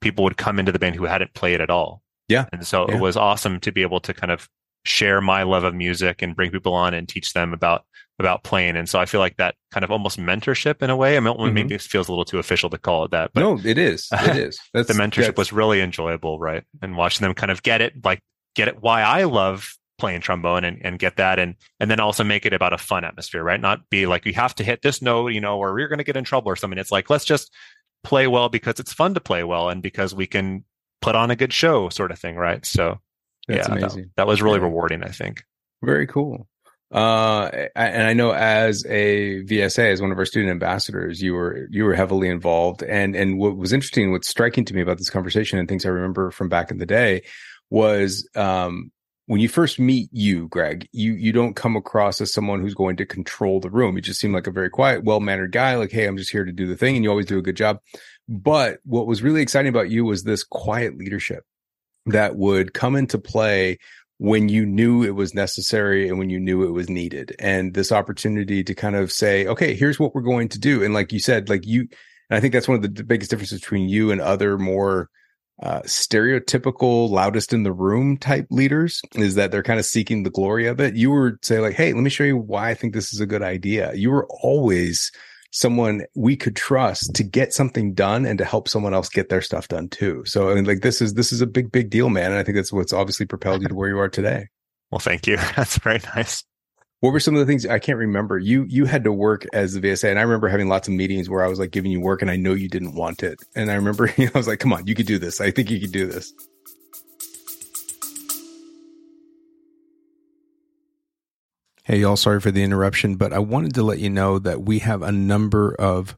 people would come into the band who hadn't played at all. Yeah. And so Yeah. it was awesome to be able to kind of share my love of music and bring people on and teach them about about playing. And so I feel like that kind of almost mentorship in a way. I mean, Mhm. maybe it feels a little too official to call it that, but no, it is. [LAUGHS] It is. That's the mentorship that's- was really enjoyable, right? And watching them kind of get it, like get it why I love playing trombone and, and get that and and then also make it about a fun atmosphere, right? Not be like you have to hit this note, you know, or you're gonna get in trouble or something. It's like let's just play well because it's fun to play well and because we can put on a good show sort of thing, right? So That's yeah, that-. That, was really Yeah. rewarding, I think. Very cool. Uh, and I know as a VSA, as one of our student ambassadors, you were you were heavily involved. And and what was interesting, what's striking to me about this conversation and things I remember from back in the day was um, when you first meet you, Greg, you you don't come across as someone who's going to control the room. You just seem like a very quiet, well mannered guy. Like, hey, I'm just here to do the thing, and you always do a good job. But what was really exciting about you was this quiet leadership that would come into play when you knew it was necessary and when you knew it was needed and this opportunity to kind of say okay here's what we're going to do and like you said like you and i think that's one of the biggest differences between you and other more uh, stereotypical loudest in the room type leaders is that they're kind of seeking the glory of it you were say like hey let me show you why i think this is a good idea you were always someone we could trust to get something done and to help someone else get their stuff done too. So I mean, like this is this is a big big deal, man. And I think that's what's obviously propelled you to where you are today. [LAUGHS] Well, thank you. [LAUGHS] That's very nice. What were some of the things I can't remember? You you had to work as the VSA, and I remember having lots of meetings where I was like giving you work, and I know you didn't want it, and I remember [LAUGHS] you know, I was like, "Come on, you could do this. I think you could do this." Hey, y'all, sorry for the interruption, but I wanted to let you know that we have a number of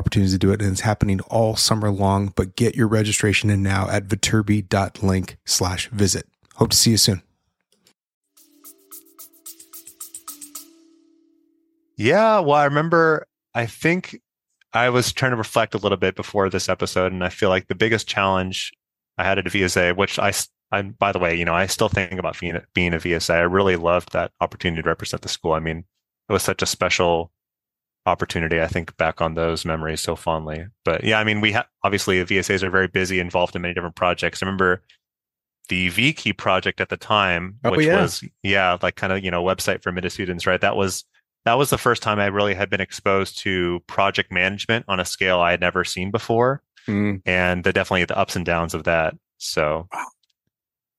opportunities to do it and it's happening all summer long, but get your registration in now at viterbi.link slash visit. Hope to see you soon. Yeah, well, I remember, I think I was trying to reflect a little bit before this episode, and I feel like the biggest challenge I had at VSA, which I, I'm by the way, you know, I still think about being, being a VSA. I really loved that opportunity to represent the school. I mean, it was such a special opportunity. I think back on those memories so fondly. But yeah, I mean, we have obviously the VSAs are very busy, involved in many different projects. I remember the VKey project at the time, Oh, which yeah. was yeah, like kind of you know website for MIDA students, right? That was that was the first time I really had been exposed to project management on a scale I had never seen before, Mm. and the definitely the ups and downs of that. So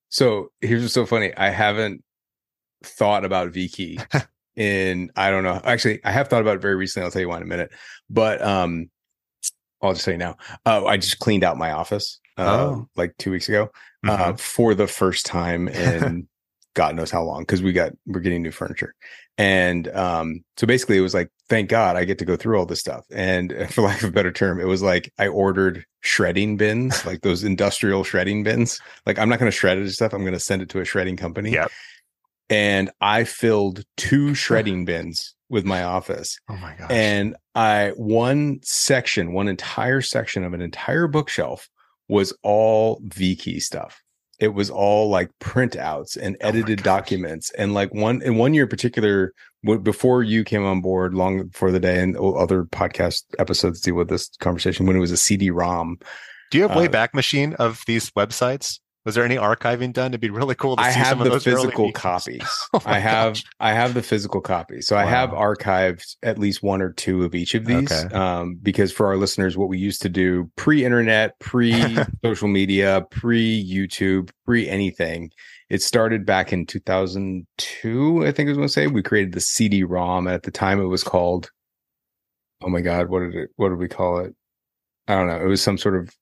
So here's what's so funny. I haven't thought about Vkey [LAUGHS] in I don't know. Actually, I have thought about it very recently. I'll tell you why in a minute. But um, I'll just tell you now. Uh, I just cleaned out my office uh, Oh. like two weeks ago uh, mhm. for the first time [LAUGHS] in God knows how long because we got we're getting new furniture, and um, so basically it was like thank God I get to go through all this stuff. And uh, [LAUGHS] for lack of a better term, it was like I ordered shredding bins, like those industrial shredding bins. Like I'm not going to shred it and stuff. I'm going to send it to a shredding company. Yep. And I filled two [LAUGHS] shredding bins with my office oh my gosh, and I one section, one entire section of an entire bookshelf was all V key stuff. It was all like printouts and Oh edited gosh. documents, and like one in one year in particular, before you came on board, long before the day, and other podcast episodes deal with this conversation when it was a CD-ROM. do you have uh, Wayback Machine of these websites? Was there any archiving done? It'd be really cool to I see have some of the those physical copies. [LAUGHS] Oh I have gosh. I have the physical copy. So I have archived at least one or two of each of these. Okay. Um, because for our listeners, what we used to do pre-internet, [LAUGHS] pre-social media, pre-YouTube, pre-anything, it started back in 2002, I think I was going to say. We created the CD-ROM. At the time, it was called. Oh my God, what did it? What did we call it? I don't know. It was some sort of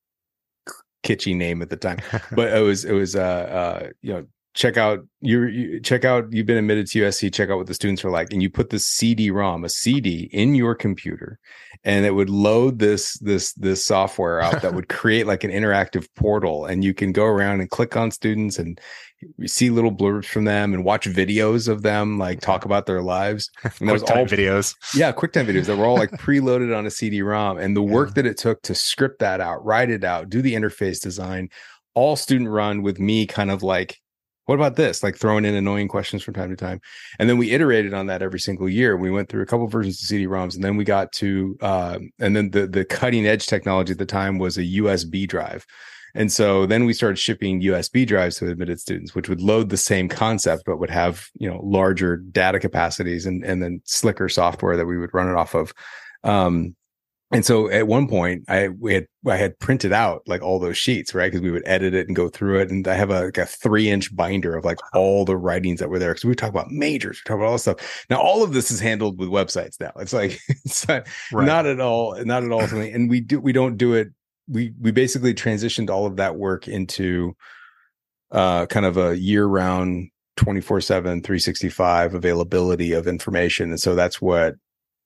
kitschy name at the time. But it was it was uh uh you know check out you, you check out you've been admitted to USC check out what the students are like and you put the CD-ROM a CD in your computer and it would load this this this software out that would [LAUGHS] create like an interactive portal and you can go around and click on students and see little blurbs from them and watch videos of them like talk about their lives and QuickTime all videos. yeah, QuickTime videos that were all like [LAUGHS] preloaded on a CD-ROM, and the work Yeah. that it took to script that out, write it out, do the interface design, all student run with me, kind of like, what about this? Like throwing in annoying questions from time to time, and then we iterated on that every single year. We went through a couple versions of CD-ROMs, and then we got to, um, and then the the cutting edge technology at the time was a USB drive. And so then we started shipping USB drives to admitted students, which would load the same concept, but would have, you know, larger data capacities and, and then slicker software that we would run it off of. Um, and so at one point I, we had, I had printed out like all those sheets, right? Cause we would edit it and go through it. And I have a, like a three inch binder of like all the writings that were there. Cause we talk about majors, we talk about all this stuff. Now, all of this is handled with websites now. It's like, [LAUGHS] it's not, Right. not at all not at all something and we do we don't do it we we basically transitioned all of that work into uh kind of a year round 24 7 365 availability of information and so that's what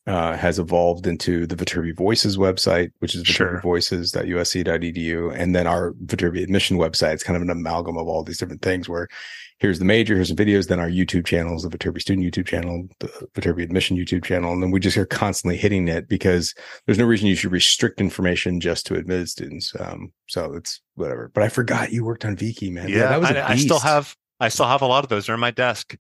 uh, has evolved into the Viterbi Voices website, which is Sure. viterbivoices.usc.edu, and then our Viterbi admission website. It's kind of an amalgam of all these different things where here's the major, here's some videos, then our YouTube channels, the Viterbi student YouTube channel, the Viterbi admission YouTube channel. And then we just are constantly hitting it because there's no reason you should restrict information just to admitted students. Um, so it's whatever. But I forgot you worked on Viki, man. Yeah, that was a I, I still have I still have a lot of those. They're on my desk.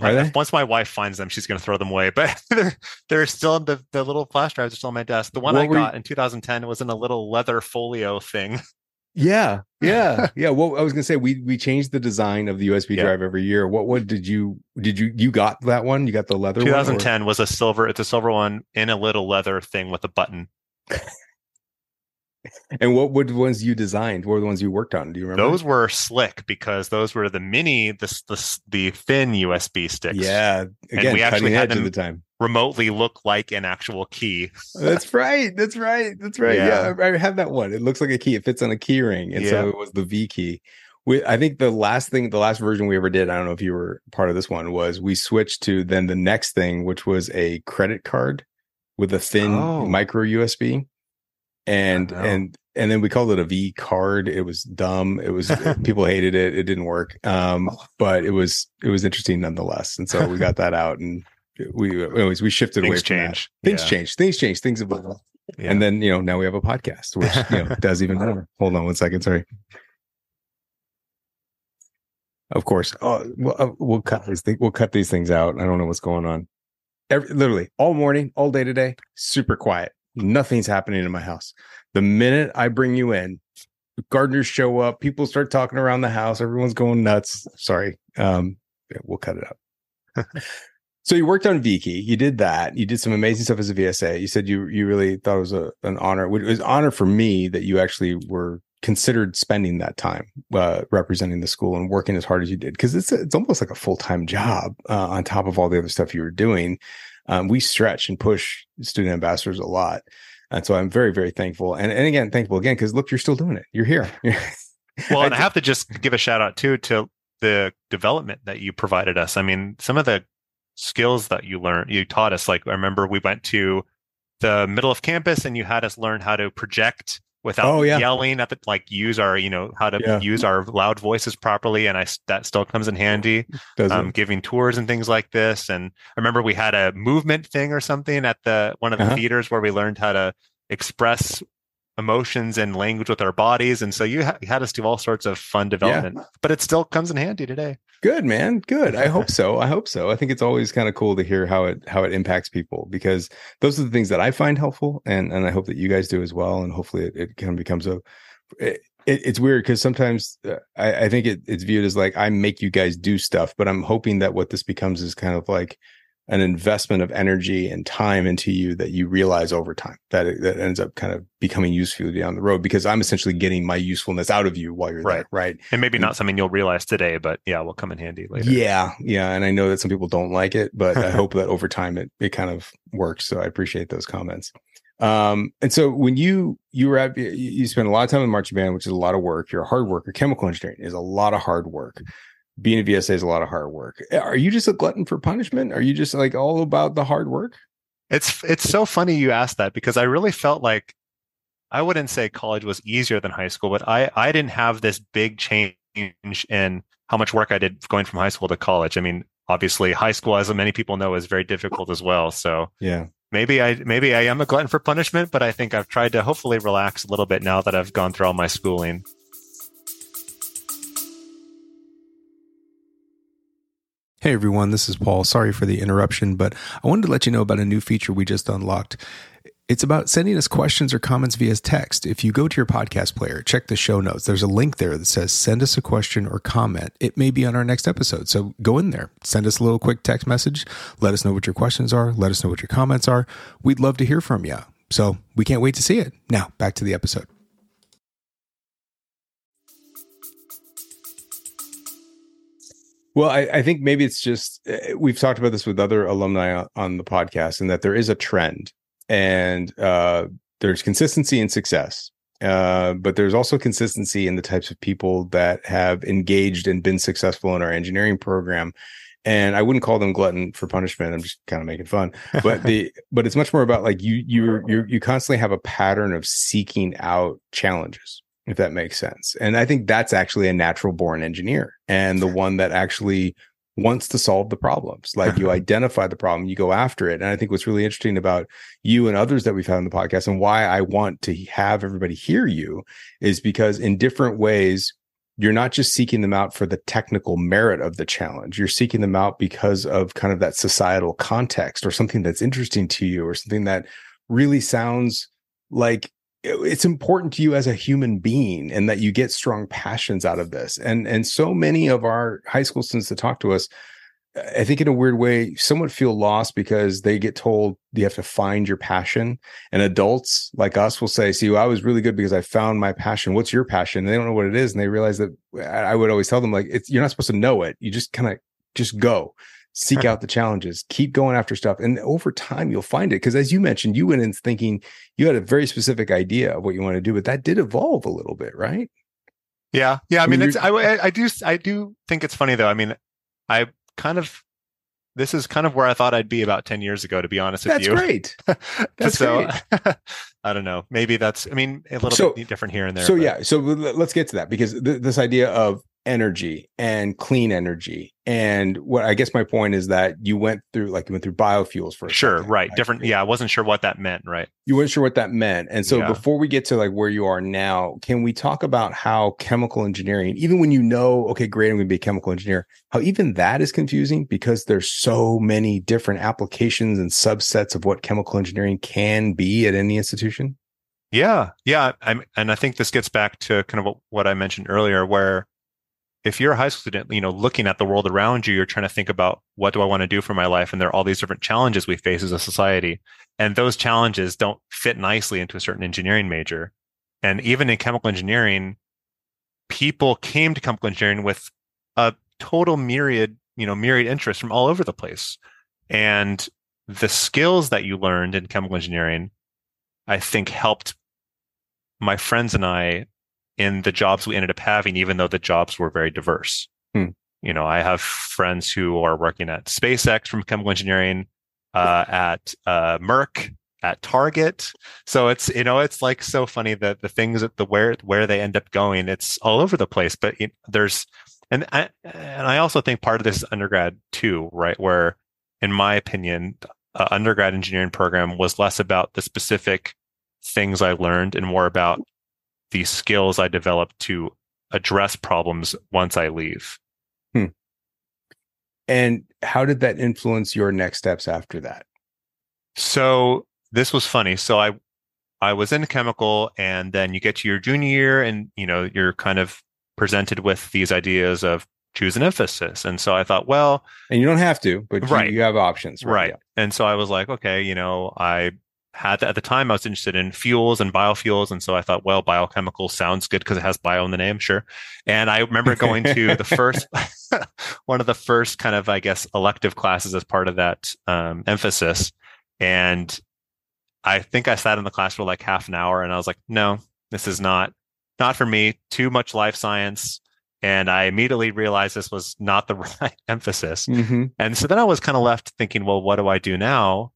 They? once my wife finds them, she's going to throw them away. [LAUGHS] But they're they're still the the little flash drives are still on my desk. The one What I were you- got in 2010 was in a little leather folio thing. [LAUGHS] Yeah, yeah, [LAUGHS] yeah. Well, I was gonna say we we changed the design of the USB Yeah. drive every year. What what did you did you you got that one? You got the leather one, or- 2010 was a silver. It's a silver one in a little leather thing with a button. And what were the ones you designed? What were the ones you worked on? Do you remember? Those were slick because those were the mini, the the the thin USB sticks. Yeah, again, we actually had them- the time. remotely look like an actual key. That's right. That's right. That's right. Yeah, Yeah. I, I have that one. It looks like a key. It fits on a key ring, and so it was the V key. We, I think the last thing, the last version we ever did, I don't know if you were part of this one, was we switched to then the next thing, which was a credit card with a thin Oh. micro USB, and and and then we called it a V card. It was dumb. It was [LAUGHS] people hated it. It didn't work. Um, but it was it was interesting nonetheless, and so we got that out and. We anyways we shifted away Things that. change. Things Yeah. change. Things change. Things evolve. Yeah. And then, you know, now we have a podcast, which, you know, [LAUGHS] does even more. Hold on one second. Sorry. Of course. Oh, we'll, uh, we'll cut these things. We'll cut these things out. I don't know what's going on. Every, literally all morning, all day today, super quiet. Nothing's happening in my house. The minute I bring you in, gardeners show up, people start talking around the house. Everyone's going nuts. Sorry. Um, yeah, we'll cut it up. [LAUGHS] So you worked on Viki. You did that. You did some amazing stuff as a VSA. You said you you really thought it was a, an honor. It was an honor for me that you actually were considered spending that time uh, representing the school and working as hard as you did because it's it's almost like a full time job uh, on top of all the other stuff you were doing. Um, we stretch and push student ambassadors a lot, and so I'm very very thankful. And and again thankful again because look, you're still doing it. You're here. [LAUGHS] Well, and I have to just give a shout out too to the development that you provided us. I mean, some of the skills that you learned, you taught us. Like I remember we went to the middle of campus and you had us learn how to project without Oh, yeah. yelling at the like use our you know how to Yeah. use our loud voices properly and i that still comes in handy um, giving tours and things like this and i remember we had a movement thing or something at the one of the Uh-huh. theaters where we learned how to express emotions and language with our bodies and so you, ha- you had us do all sorts of fun development but it still comes in handy today Good man, good. I hope [LAUGHS] so. I hope so. I think it's always kind of cool to hear how it how it impacts people because those are the things that I find helpful, and and I hope that you guys do as well. And hopefully, it, it kind of becomes a. It, it- it's weird because sometimes uh, I, I think it, it's viewed as like I make you guys do stuff, but I'm hoping that what this becomes is kind of like an investment of energy and time into you that you realize over time that it, that ends up kind of becoming useful down the road because I'm essentially getting my usefulness out of you while you're Right. there, right? and maybe Mm. not something you'll realize today but yeah will come in handy later Yeah, yeah, and I know that some people don't like it, but I [LAUGHS] hope that over time it it kind of works. So I appreciate those comments. Um, and so when you you were at you- spend a lot of time in marching band, which is a lot of work. You're a hard worker. Chemical engineering is a lot of hard work. Being a VSA is a lot of hard work. Are you just a glutton for punishment? Are you just like all about the hard work? It's it's so funny you asked that because I really felt like I wouldn't say college was easier than high school, but I I didn't have this big change in how much work I did going from high school to college. I mean, obviously high school as many people know is very difficult as well. So Yeah. maybe I maybe I am a glutton for punishment, but I think I've tried to hopefully relax a little bit now that I've gone through all my schooling. Hey everyone, this is Paul. Sorry for the interruption, but I wanted to let you know about a new feature we just unlocked. It's about sending us questions or comments via text. If you go to your podcast player, check the show notes. There's a link there that says send us a question or comment. It may be on our next episode. So go in there, send us a little quick text message. Let us know what your questions are. Let us know what your comments are. We'd love to hear from you. So we can't wait to see it. Now, back to the episode. Well, I, I think maybe it's just uh, we've talked about this with other alumni on, on the podcast, and that there is a trend, and uh, there's consistency in success, uh, but there's also consistency in the types of people that have engaged and been successful in our engineering program. And I wouldn't call them glutton for punishment. I'm just kind of making fun, but the [LAUGHS] but it's much more about like you you you you constantly have a pattern of seeking out challenges if that makes sense. And I think that's actually a natural born engineer and the one that actually wants to solve the problems. Like you [LAUGHS] identify the problem, you go after it. And I think what's really interesting about you and others that we've had on the podcast and why I want to have everybody hear you is because in different ways, you're not just seeking them out for the technical merit of the challenge. You're seeking them out because of kind of that societal context or something that's interesting to you or something that really sounds like it's important to you as a human being and that you get strong passions out of this. And and so many of our high school students that talk to us I think in a weird way, somewhat feel lost because they get told you have to find your passion. And adults like us will say, See, well, I was really good because I found my passion. What's your passion? And they don't know what it is. And they realize that I would always tell them, like, you're not supposed to know it. You just kind of just go seek out the challenges, keep going after stuff. And over time, you'll find it. Because as you mentioned, you went in thinking you had a very specific idea of what you want to do, but that did evolve a little bit, right? Yeah. Yeah. I mean, it's, I, I do, I do think it's funny though. I mean, I kind of this is kind of where I thought I'd be about 10 years ago, to be honest that's with you. Great. [LAUGHS] That's so, great. [LAUGHS] I don't know. Maybe that's, I mean, a little So- bit different here and there. So but- yeah, so let's get to that because th- this idea of energy and clean energy and what I guess my point is that you went through like you went through biofuels for Sure. second, Right. Different. Yeah. I wasn't sure what that meant. Right. You weren't sure what that meant, and so Yeah. before we get to like where you are now, can we talk about how chemical engineering, even when you know, okay, great, I'm going to be a chemical engineer, how even that is confusing because there's so many different applications and subsets of what chemical engineering can be at any institution. Yeah, yeah, I'm, and I think this gets back to kind of what, what I mentioned earlier, where if you're a high school student, you know, looking at the world around you, you're trying to think about what do I want to do for my life, and there are all these different challenges we face as a society, and those challenges don't fit nicely into a certain engineering major, and even in chemical engineering, people came to chemical engineering with a total myriad, you know, myriad interests from all over the place, and the skills that you learned in chemical engineering I think helped my friends and I in the jobs we ended up having, even though the jobs were very diverse. Hmm. You know, I have friends who are working at SpaceX from chemical engineering, uh, at uh, Merck, at Target. So it's you know it's like so funny that the things that the where where they end up going, it's all over the place. But it, there's and I and I also think part of this is undergrad too, right? Where, in my opinion, uh, undergrad engineering program was less about the specific things I learned and more about the skills I developed to address problems once I leave. Hmm. And how did that influence your next steps after that? So this was funny. So I I was in chemical and then you get to your junior year and you know you're kind of presented with these ideas of choose an emphasis. And so I thought, well, And you don't have to, but you- Right. you, have options, Right. And so I was like, okay, you know, I had at the time I was interested in fuels and biofuels. And so I thought, well, biochemical sounds good because it has bio in the name, sure. And I remember going to the [LAUGHS] first, [LAUGHS] one of the first kind of, I guess, elective classes as part of that um, emphasis. And I think I sat in the class for like half an hour and I was like, no, this is not, not for me. Too much life science. And I immediately realized this was not the [LAUGHS] right emphasis. hmm And so then I was kind of left thinking, well, what do I do now?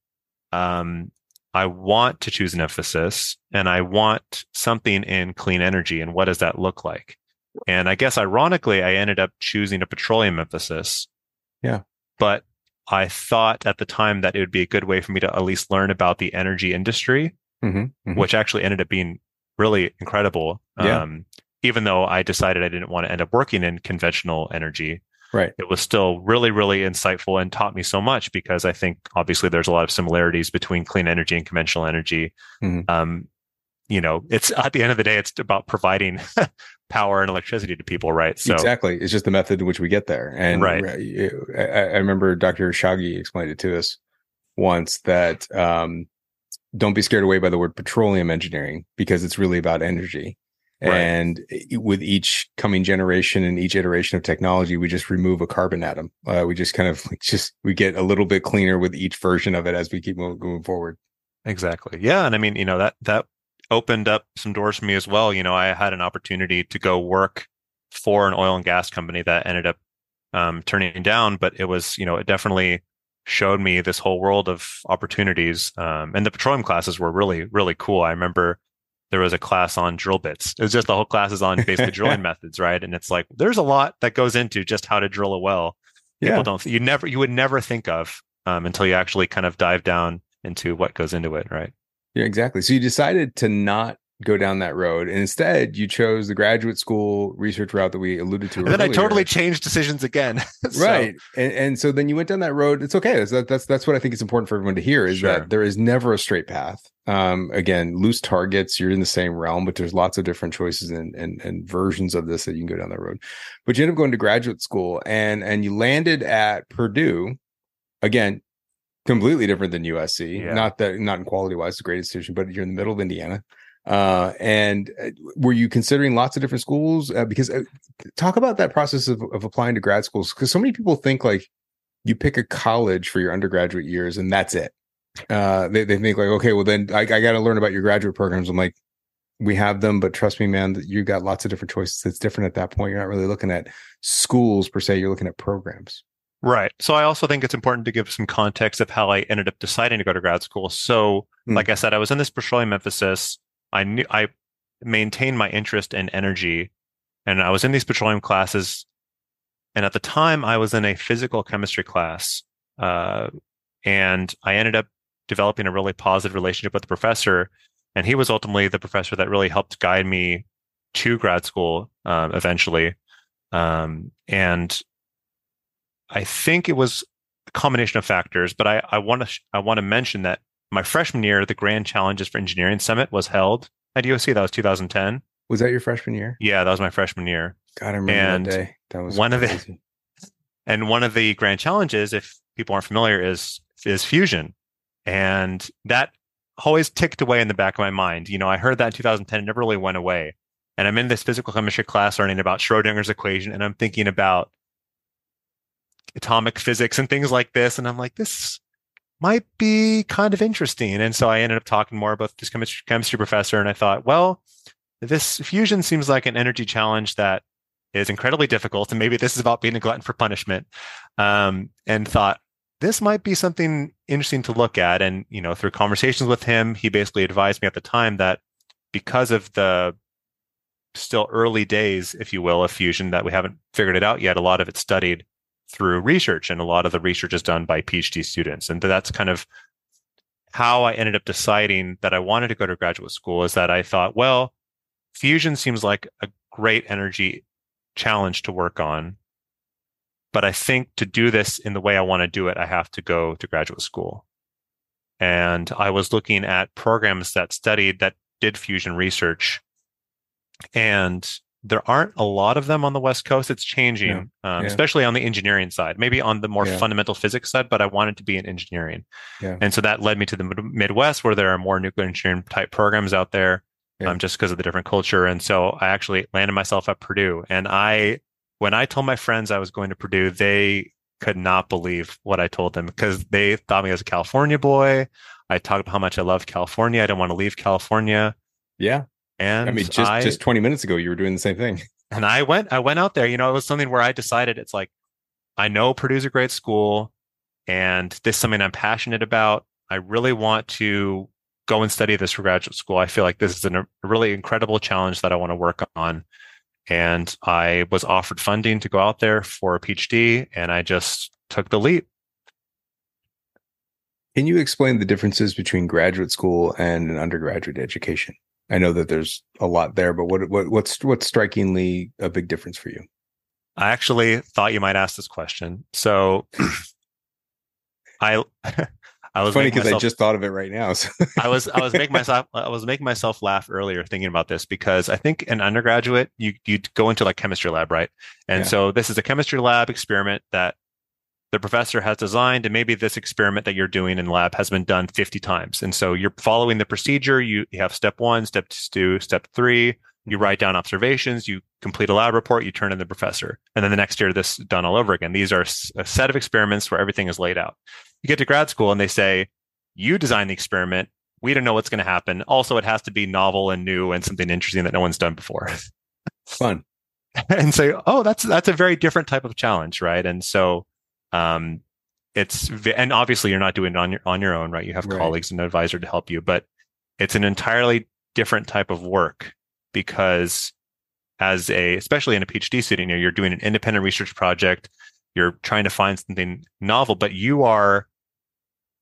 Um, I want to choose an emphasis and I want something in clean energy. And what does that look like? And I guess ironically, I ended up choosing a petroleum emphasis. Yeah. But I thought at the time that it would be a good way for me to at least learn about the energy industry, hmm which actually ended up being really incredible. Yeah. Um, even though I decided I didn't want to end up working in conventional energy, Right. it was still really, really insightful and taught me so much because I think obviously there's a lot of similarities between clean energy and conventional energy. Mhm. Um, you know, it's at the end of the day, it's about providing [LAUGHS] power and electricity to people, right? So, exactly. It's just the method in which we get there. And Right. I, I remember Dr. Ershaghi explained it to us once that um, don't be scared away by the word petroleum engineering because it's really about energy. Right. And with each coming generation and each iteration of technology, we just remove a carbon atom. Uh, we just kind of just we get a little bit cleaner with each version of it as we keep moving, forward. Exactly. Yeah. And I mean, you know, that that opened up some doors for me as well. You know, I had an opportunity to go work for an oil and gas company that ended up um, turning down, but it was, you know, it definitely showed me this whole world of opportunities. Um, and the petroleum classes were really, really cool. I remember there was a class on drill bits. It was just the whole class is on basically [LAUGHS] drilling methods, right? And it's like there's a lot that goes into just how to drill a well. People Yeah. don't you never you would never think of um, until you actually kind of dive down into what goes into it, right? Yeah, exactly. So you decided to not go down that road. And instead, you chose the graduate school research route that we alluded to. And then I totally changed decisions again. [LAUGHS] So- right and, and so then you went down that road it's okay that's that's that's what i think is important for everyone to hear is Sure. that there is never a straight path um again loose targets you're in the same realm but there's lots of different choices and and, and versions of this that you can go down that road but you end up going to graduate school and and you landed at purdue again completely different than usc Yeah. not that not in quality wise a great institution but you're in the middle of indiana uh and uh, were you considering lots of different schools uh, because uh, talk about that process of, of applying to grad schools because so many people think like you pick a college for your undergraduate years and that's it uh they, they think like okay well then i, I got to learn about your graduate programs i'm like we have them but trust me man that you got lots of different choices it's different at that point you're not really looking at schools per se you're looking at programs Right. So I also think it's important to give some context of how I ended up deciding to go to grad school. So, Hmm. like I said, I was in this petroleum emphasis. I knew I maintained my interest in energy, and I was in these petroleum classes. And at the time, I was in a physical chemistry class, uh, and I ended up developing a really positive relationship with the professor. And he was ultimately the professor that really helped guide me to grad school um, eventually. Um, and I think it was a combination of factors, but I, I want to I want to mention that my freshman year, the Grand Challenges for Engineering Summit was held at USC. That was 2010. was that your freshman year Yeah, that was my freshman year. god i remember And that day that was one of the- [LAUGHS] And one of the grand challenges, if people aren't familiar, is is fusion, and that always ticked away in the back of my mind. You know, I heard that in 2010, it never really went away. And I'm in this physical chemistry class learning about Schrodinger's equation, and I'm thinking about atomic physics and things like this, and I'm like, this might be kind of interesting. And so I ended up talking more about this chemistry professor, and I thought, well, this fusion seems like an energy challenge that is incredibly difficult, and maybe this is about being a glutton for punishment. Um, and thought this might be something interesting to look at. And you know, through conversations with him, he basically advised me at the time that because of the still early days, if you will, of fusion, that we haven't figured it out yet. A lot of it's studied through research, and a lot of the research is done by PhD students, and that's kind of how I ended up deciding that I wanted to go to graduate school. Is that I thought, well, fusion seems like a great energy challenge to work on. But I think to do this in the way I want to do it, I have to go to graduate school. And I was looking at programs that studied that did fusion research. And there aren't a lot of them on the West Coast. It's changing, Yeah. Um, Yeah. especially on the engineering side, maybe on the more Yeah. fundamental physics side, but I wanted to be in engineering. Yeah. And so that led me to the Midwest where there are more nuclear engineering type programs out there um, just because of the different culture. And so I actually landed myself at Purdue. And I, when I told my friends I was going to Purdue, they could not believe what I told them because they thought me as a California boy. I talked about how much I love California. I didn't want to leave California. yeah And i mean just I, just 20 minutes ago you were doing the same thing [LAUGHS] and I went, I went out there. You know, it was something where I decided it's like, I know Purdue's a great school, and this is something I'm passionate about. I really want to go and study this for graduate school. I feel like this is an, a really incredible challenge that I want to work on. And I was offered funding to go out there for a PhD, and I just took the leap. Can you explain the differences between graduate school and an undergraduate education? I know that there's a lot there, but what what what's what's strikingly a big difference for you? I actually thought you might ask this question. So [CLEARS THROAT] I [LAUGHS] I was Funny because I just thought of it right now. So. I was I was making myself [LAUGHS] I was making myself laugh earlier thinking about this because I think an undergraduate you you go into like chemistry lab right and Yeah. so this is a chemistry lab experiment that the professor has designed and maybe this experiment that you're doing in lab has been done 50 times and so you're following the procedure you, you have step one step two step three you write down observations you complete a lab report you turn in the professor and then the next year this is done all over again these are a set of experiments where everything is laid out you get to grad school and they say you design the experiment. We don't know what's going to happen. Also, it has to be novel and new and something interesting that no one's done before. Fun. [LAUGHS] and say, oh, that's that's a very different type of challenge, right? And so, um, it's and obviously you're not doing it on your on your own, right? You have Right. colleagues and an advisor to help you, but it's an entirely different type of work because as a especially in a PhD student, you know, you're doing an independent research project, you're trying to find something novel, but you are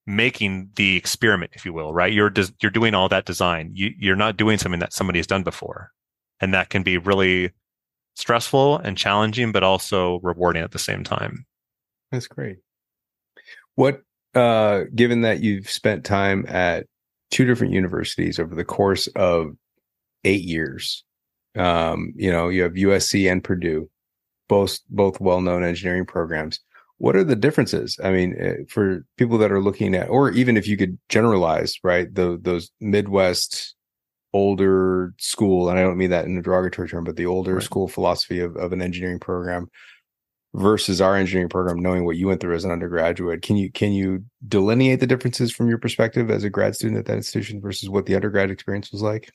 making the experiment, if you will, right? You're des- you're doing all that design. You, you're not doing something that somebody has done before, and that can be really stressful and challenging, but also rewarding at the same time. That's great. What, uh, given that you've spent time at two different universities over the course of eight years, um, you know, you have USC and Purdue, both both well-known engineering programs. What are the differences? I mean, eh, for people that are looking at, or even if you could generalize, right? The, those Midwest older school, and I don't mean that in a derogatory term, but the older right. school philosophy of, of an engineering program versus our engineering program, knowing what you went through as an undergraduate. Can you can you delineate the differences from your perspective as a grad student at that institution versus what the undergrad experience was like?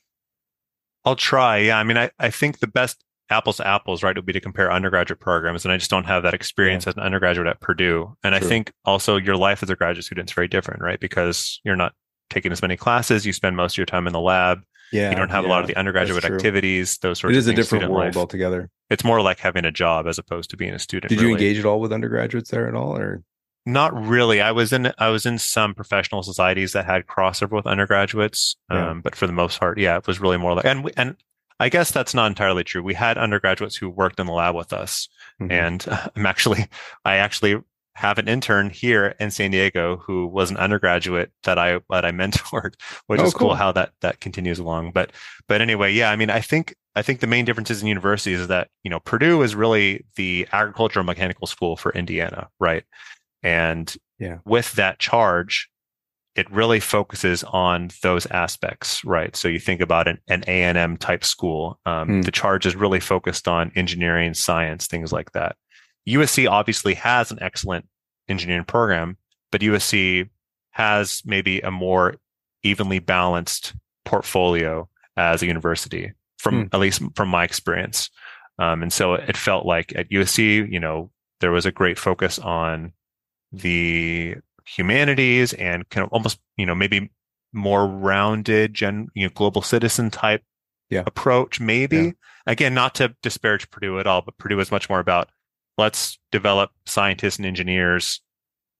I'll try. Yeah. I mean, I, I think the best apples to apples, right, would be to compare undergraduate programs. And I just don't have that experience yeah. as an undergraduate at Purdue. And True. I think also your life as a graduate student is very different, right? Because you're not taking as many classes. You spend most of your time in the lab. Yeah, you don't have yeah, a lot of the undergraduate activities. Those sorts. Of things. It is a different world life. altogether. It's more like having a job as opposed to being a student. Did really. you engage at all with undergraduates there at all, or not really? I was in I was in some professional societies that had crossover with undergraduates, yeah. um, but for the most part, yeah, it was really more like and and I guess that's not entirely true. We had undergraduates who worked in the lab with us, mm-hmm. and [LAUGHS] I'm actually I actually have an intern here in San Diego who was an undergraduate that I that I mentored, [LAUGHS] which oh, is cool. cool. how that that continues along. But but anyway, yeah, I mean, I think I think the main differences in universities is that you know Purdue is really the agricultural mechanical school for Indiana, right? And yeah, with that charge, it really focuses on those aspects, right? So you think about an, an A&M type school. Um, mm. The charge is really focused on engineering, science, things like that. USC obviously has an excellent engineering program, but USC has maybe a more evenly balanced portfolio as a university from mm. at least from my experience. Um, and so it felt like at USC, you know, there was a great focus on the humanities and kind of almost, you know, maybe more rounded gen, you know, global citizen type yeah. approach, maybe. Yeah. Again, not to disparage Purdue at all, but Purdue is much more about let's develop scientists and engineers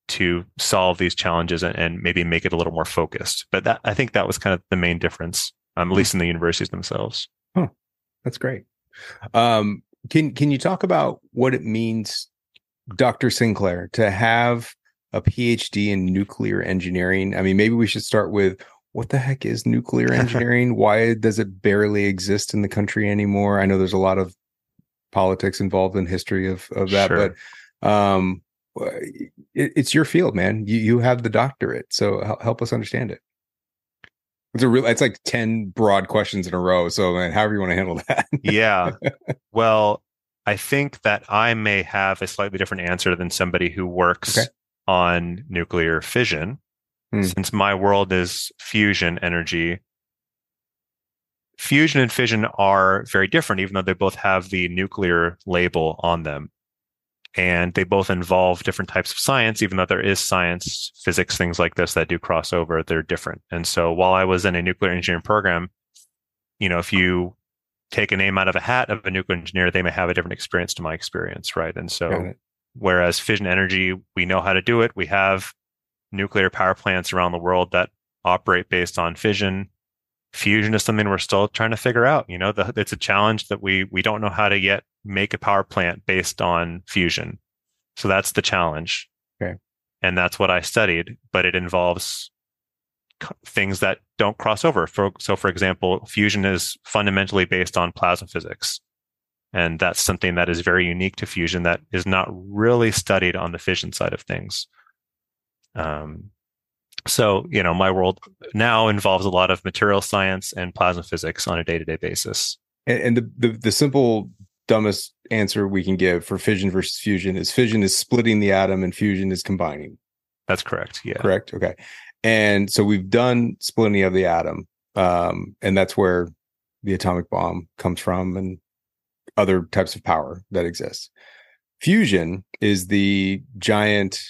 to solve these challenges and, and, maybe make it a little more focused. But that I think that was kind of the main difference, um, at least in the universities themselves. Oh, that's great. Um, can can you talk about what it means, Dr. Sinclair, to have a PhD in nuclear engineering? I mean, maybe we should start with what the heck is nuclear [LAUGHS] engineering? Why does it barely exist in the country anymore? I know there's a lot of politics involved in history of of that, sure. but um, it, it's your field, man. You you have the doctorate, so help, us understand it. It's a real. It's like ten broad questions in a row. So, man, however you want to handle that. yeah. [LAUGHS] Well, I think that I may have a slightly different answer than somebody who works okay. on nuclear fission, hmm. since my world is fusion energy fusion and fission are very different, even though they both have the nuclear label on them. And they both involve different types of science, even though there is science, physics, things like this that do cross over, they're different. And so while I was in a nuclear engineering program, you know, if you take a name out of a hat of a nuclear engineer, they may have a different experience to my experience, right? And so whereas fission energy, we know how to do it. We have nuclear power plants around the world that operate based on fission fusion is something we're still trying to figure out. You know, the, it's a challenge that we we don't know how to yet make a power plant based on fusion. So that's the challenge. Okay. And that's what I studied, but it involves things that don't cross over. For, so, for example, fusion is fundamentally based on plasma physics. And that's something that is very unique to fusion that is not really studied on the fission side of things. Um, so, you know, my world now involves a lot of material science and plasma physics on a day to day basis. And, and the, the, the simple, dumbest answer we can give for fission versus fusion is fission is splitting the atom and fusion is combining. That's correct. Yeah. Correct. Okay. And so we've done splitting of the atom. Um, and that's where the atomic bomb comes from and other types of power that exists. Fusion is the giant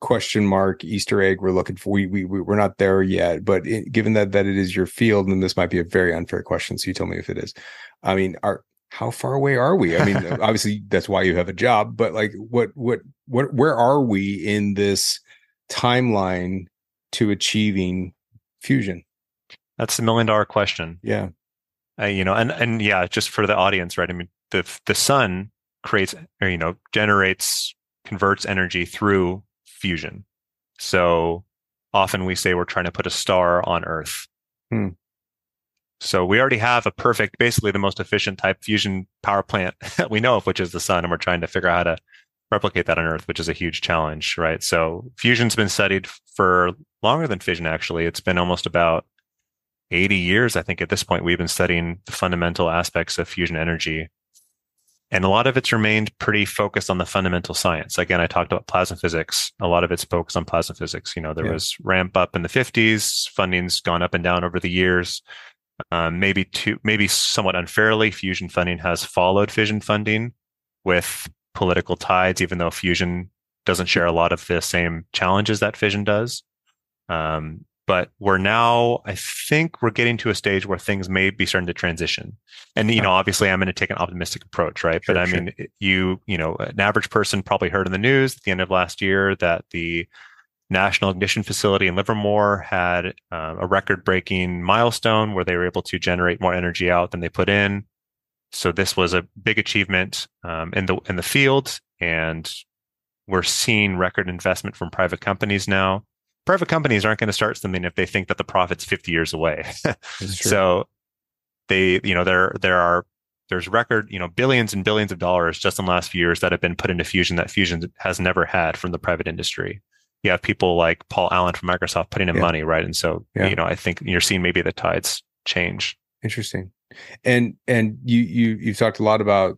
question mark Easter egg we're looking for. We we we're not there yet, but it, given that that it is your field, and this might be a very unfair question, so you tell me if it is. I mean, are how far away are we? I mean, [LAUGHS] obviously that's why you have a job, but like, what what what where are we in this timeline to achieving fusion? That's the million dollar question. Yeah. Uh, you know, and and yeah, just for the audience, right? I mean, the the sun creates or you know generates converts energy through fusion. So often we say we're trying to put a star on Earth. Hmm. So we already have a perfect, basically the most efficient type fusion power plant that [LAUGHS] we know of, which is the sun, and we're trying to figure out how to replicate that on Earth, which is a huge challenge, right? So fusion's been studied for longer than fission. Actually, it's been almost about 80 years, I think. At this point, we've been studying the fundamental aspects of fusion energy and a lot of it's remained pretty focused on the fundamental science. Again, I talked about plasma physics. A lot of it's focused on plasma physics. You know, there yeah. was ramp up in the 50s. Funding's gone up and down over the years. Um, maybe too, maybe somewhat unfairly, fusion funding has followed fission funding with political tides, even though fusion doesn't share a lot of the same challenges that fission does. Um, but we're now i think we're getting to a stage where things may be starting to transition. And you know obviously i'm going to take an optimistic approach right? Sure, but i sure. mean you you know an average person probably heard in the news at the end of last year that the national ignition facility in livermore had uh, a record breaking milestone where they were able to generate more energy out than they put in. So this was a big achievement um, in the in the field and we're seeing record investment from private companies now private companies aren't going to start something if they think that the profit's 50 years away. [LAUGHS] so they, you know, there there are there's record, you know, billions and billions of dollars just in the last few years that have been put into fusion that fusion has never had from the private industry. You have people like Paul Allen from Microsoft putting in yeah. money, right? And so, yeah. you know, I think you're seeing maybe the tides change. Interesting. And and you you you've talked a lot about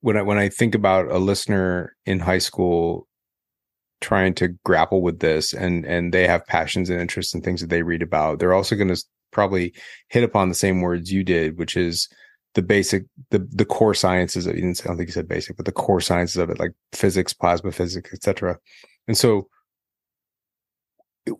when I when I think about a listener in high school trying to grapple with this and and they have passions and interests and things that they read about they're also going to probably hit upon the same words you did which is the basic the the core sciences of, I don't think you said basic but the core sciences of it like physics plasma physics etc and so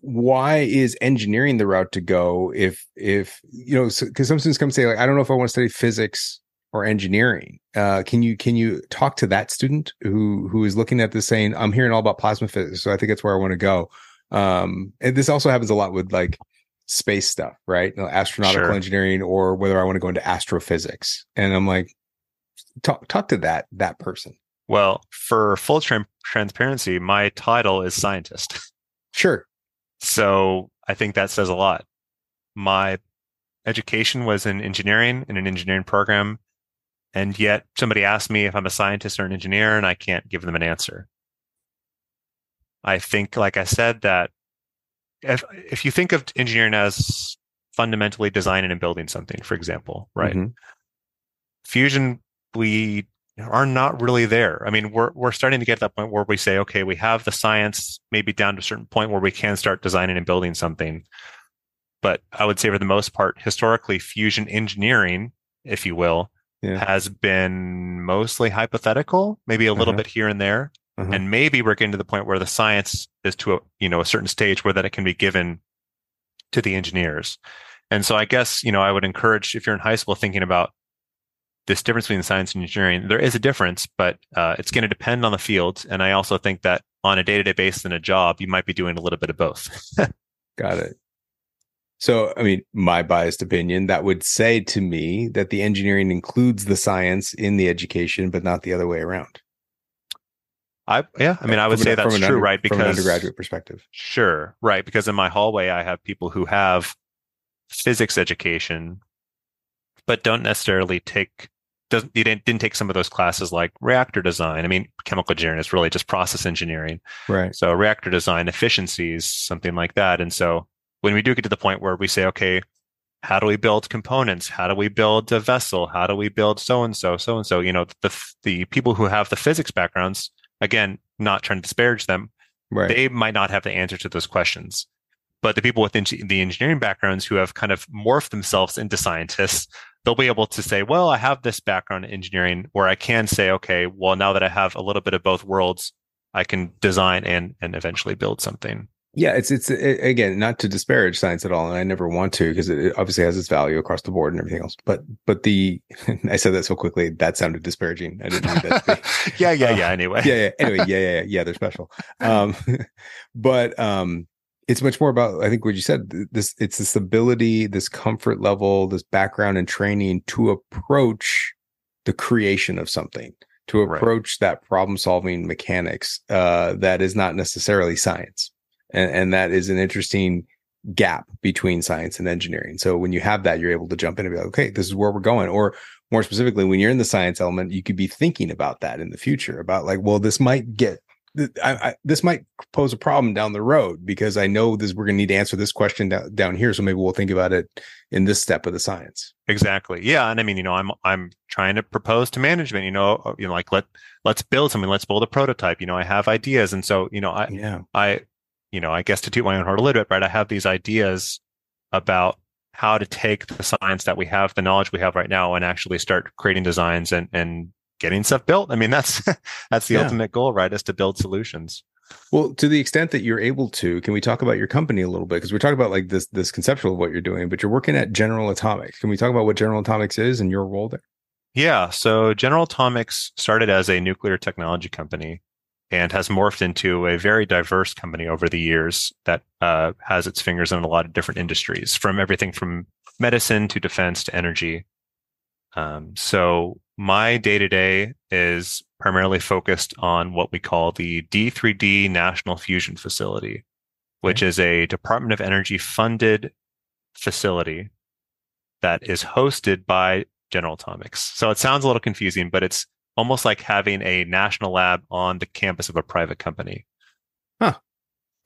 why is engineering the route to go if if you know because so, some students come say like i don't know if i want to study physics or engineering. Uh, can you can you talk to that student who who is looking at this saying, "I'm hearing all about plasma physics, so I think that's where I want to go." Um, and this also happens a lot with like space stuff, right? You know, astronautical sure. engineering, or whether I want to go into astrophysics. And I'm like, talk talk to that that person. Well, for full tra- transparency, my title is scientist. Sure. So I think that says a lot. My education was in engineering in an engineering program and yet somebody asks me if I'm a scientist or an engineer, and I can't give them an answer. I think, like I said, that if, if you think of engineering as fundamentally designing and building something, for example, right? Mm-hmm. Fusion, we are not really there. I mean, we're we're starting to get to that point where we say, okay, we have the science maybe down to a certain point where we can start designing and building something. But I would say for the most part, historically, fusion engineering, if you will, yeah. has been mostly hypothetical, maybe a little uh-huh. bit here and there. Uh-huh. And maybe we're getting to the point where the science is to a, you know, a certain stage where that it can be given to the engineers. And so I guess, you know, I would encourage if you're in high school thinking about this difference between science and engineering, there is a difference, but uh, it's going to depend on the field. And I also think that on a day to day basis in a job, you might be doing a little bit of both. [LAUGHS] Got it. So, I mean, my biased opinion that would say to me that the engineering includes the science in the education, but not the other way around. I yeah, I mean, I would from say that's true, under, right? Because from an undergraduate perspective, sure, right? Because in my hallway, I have people who have physics education, but don't necessarily take doesn't you didn't, didn't take some of those classes like reactor design. I mean, chemical engineering is really just process engineering, right? So reactor design, efficiencies, something like that, and so when we do get to the point where we say, okay, how do we build components? How do we build a vessel? How do we build so and so, so and so? You know, the the people who have the physics backgrounds, again, not trying to disparage them, right. they might not have the answer to those questions. But the people with the engineering backgrounds who have kind of morphed themselves into scientists, they'll be able to say, well, I have this background in engineering where I can say, okay, well, now that I have a little bit of both worlds, I can design and and eventually build something. Yeah, it's it's it, again not to disparage science at all, and I never want to because it, obviously has its value across the board and everything else. But but the [LAUGHS] I said that so quickly that sounded disparaging. I didn't mean that. To be. [LAUGHS] yeah, yeah, yeah. Anyway, yeah, yeah. Anyway, yeah, yeah, yeah. yeah they're special. Um, [LAUGHS] but um, it's much more about I think what you said. This it's this ability, this comfort level, this background and training to approach the creation of something to approach right. that problem solving mechanics uh, that is not necessarily science and, and that is an interesting gap between science and engineering. So when you have that, you're able to jump in and be like, okay, this is where we're going. Or more specifically, when you're in the science element, you could be thinking about that in the future about like, well, this might get I, I, this might pose a problem down the road because I know this we're going to need to answer this question down, down here. So maybe we'll think about it in this step of the science. Exactly. Yeah, and I mean, you know, I'm I'm trying to propose to management. You know, uh, you know, like let let's build something. Let's build a prototype. You know, I have ideas, and so you know, I yeah. I you know, I guess to toot my own horn a little bit, right? I have these ideas about how to take the science that we have, the knowledge we have right now, and actually start creating designs and and getting stuff built. I mean, that's [LAUGHS] that's the yeah. ultimate goal, right? Is to build solutions. Well, to the extent that you're able to, can we talk about your company a little bit? Because we're talking about like this this conceptual of what you're doing, but you're working at General Atomics. Can we talk about what General Atomics is and your role there? Yeah. So General Atomics started as a nuclear technology company and has morphed into a very diverse company over the years that uh, has its fingers in a lot of different industries, from everything from medicine to defense to energy. Um, so my day to day is primarily focused on what we call the D3D National Fusion Facility, which okay. is a Department of Energy funded facility that is hosted by General Atomics. So it sounds a little confusing, but it's almost like having a national lab on the campus of a private company. Huh.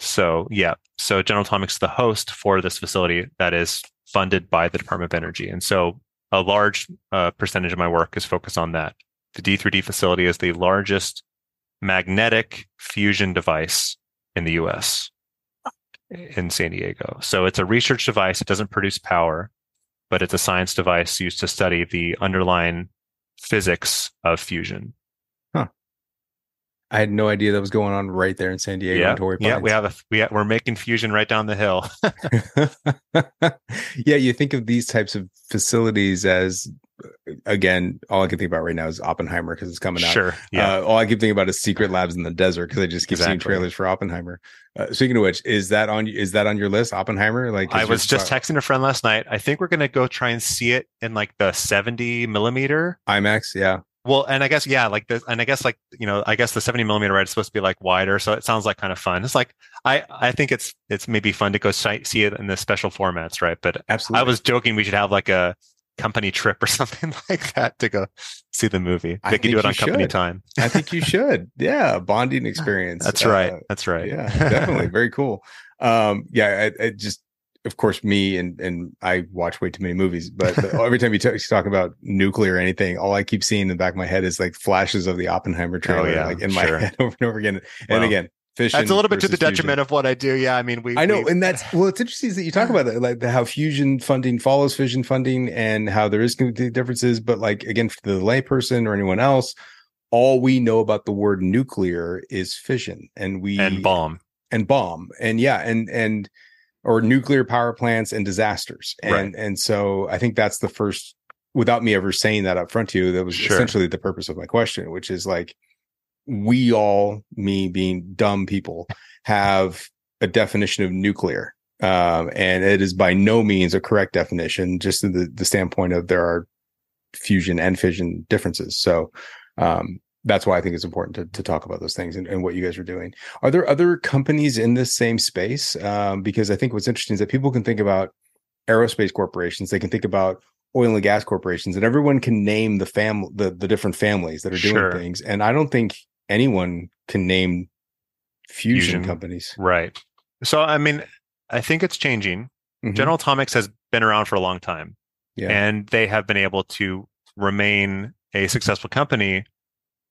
So yeah, so General Atomics is the host for this facility that is funded by the Department of Energy, and so a large uh, percentage of my work is focused on that. The D3D facility is the largest magnetic fusion device in the U.S. in San Diego. So it's a research device. It doesn't produce power, but it's a science device used to study the underlying physics of fusion. Huh. I had no idea that was going on right there in San Diego. Yeah, yeah, we have a we have, we're making fusion right down the hill. [LAUGHS] yeah, you think of these types of facilities as again, all I can think about right now is Oppenheimer because it's coming out. Sure. Yeah. Uh, all I keep thinking about is secret labs in the desert because I just keep exactly. seeing trailers for Oppenheimer. Uh, speaking of which, is that on is that on your list, Oppenheimer? Like I was just texting a friend last night. I think we're gonna go try and see it in like the 70 millimeter IMAX. Yeah. Well, and I guess yeah, like the and I guess like you know, I guess the 70 millimeter right is supposed to be like wider, so it sounds like kind of fun. It's like I I think it's it's maybe fun to go see it in the special formats, right? But absolutely, I was joking we should have like a company trip or [LAUGHS] something like that to go see the movie. They could do it on company should. time. I think you should. [LAUGHS] Yeah, bonding experience. That's uh, right. That's right. Yeah, [LAUGHS] definitely. Very cool. Um, yeah, I, I, just, of course, me and and I watch way too many movies, but every time you, t- you talk about nuclear or anything, all I keep seeing in the back of my head is like flashes of the Oppenheimer oh, trailer, oh, yeah, like in sure. my head over and over again. And again, fission. That's a little bit to the detriment fusion. of what I do. Yeah, I mean, we. I know, we, and that's well. It's interesting that you talk [LAUGHS] about that, like how fusion funding follows fission funding, and how there is differences. But like again, for the layperson or anyone else, all we know about the word nuclear is fission, and we and bomb and bomb, and yeah, and and or nuclear power plants and disasters, and right. and so I think that's the first. Without me ever saying that up front to you, that was sure. essentially the purpose of my question, which is like we all, me being dumb people, have a definition of nuclear. Um, and it is by no means a correct definition, just in the, the standpoint of there are fusion and fission differences. So, um, that's why I think it's important to, to talk about those things and, and, what you guys are doing. Are there other companies in this same space? Um, because I think what's interesting is that people can think about aerospace corporations, they can think about oil and gas corporations, and everyone can name the fam the, the different families that are doing sure. things. And I don't think anyone can name fusion, fusion, companies. Right. So, I mean, I think it's changing. Mm-hmm. General Atomics has been around for a long time. Yeah. And they have been able to remain a successful company,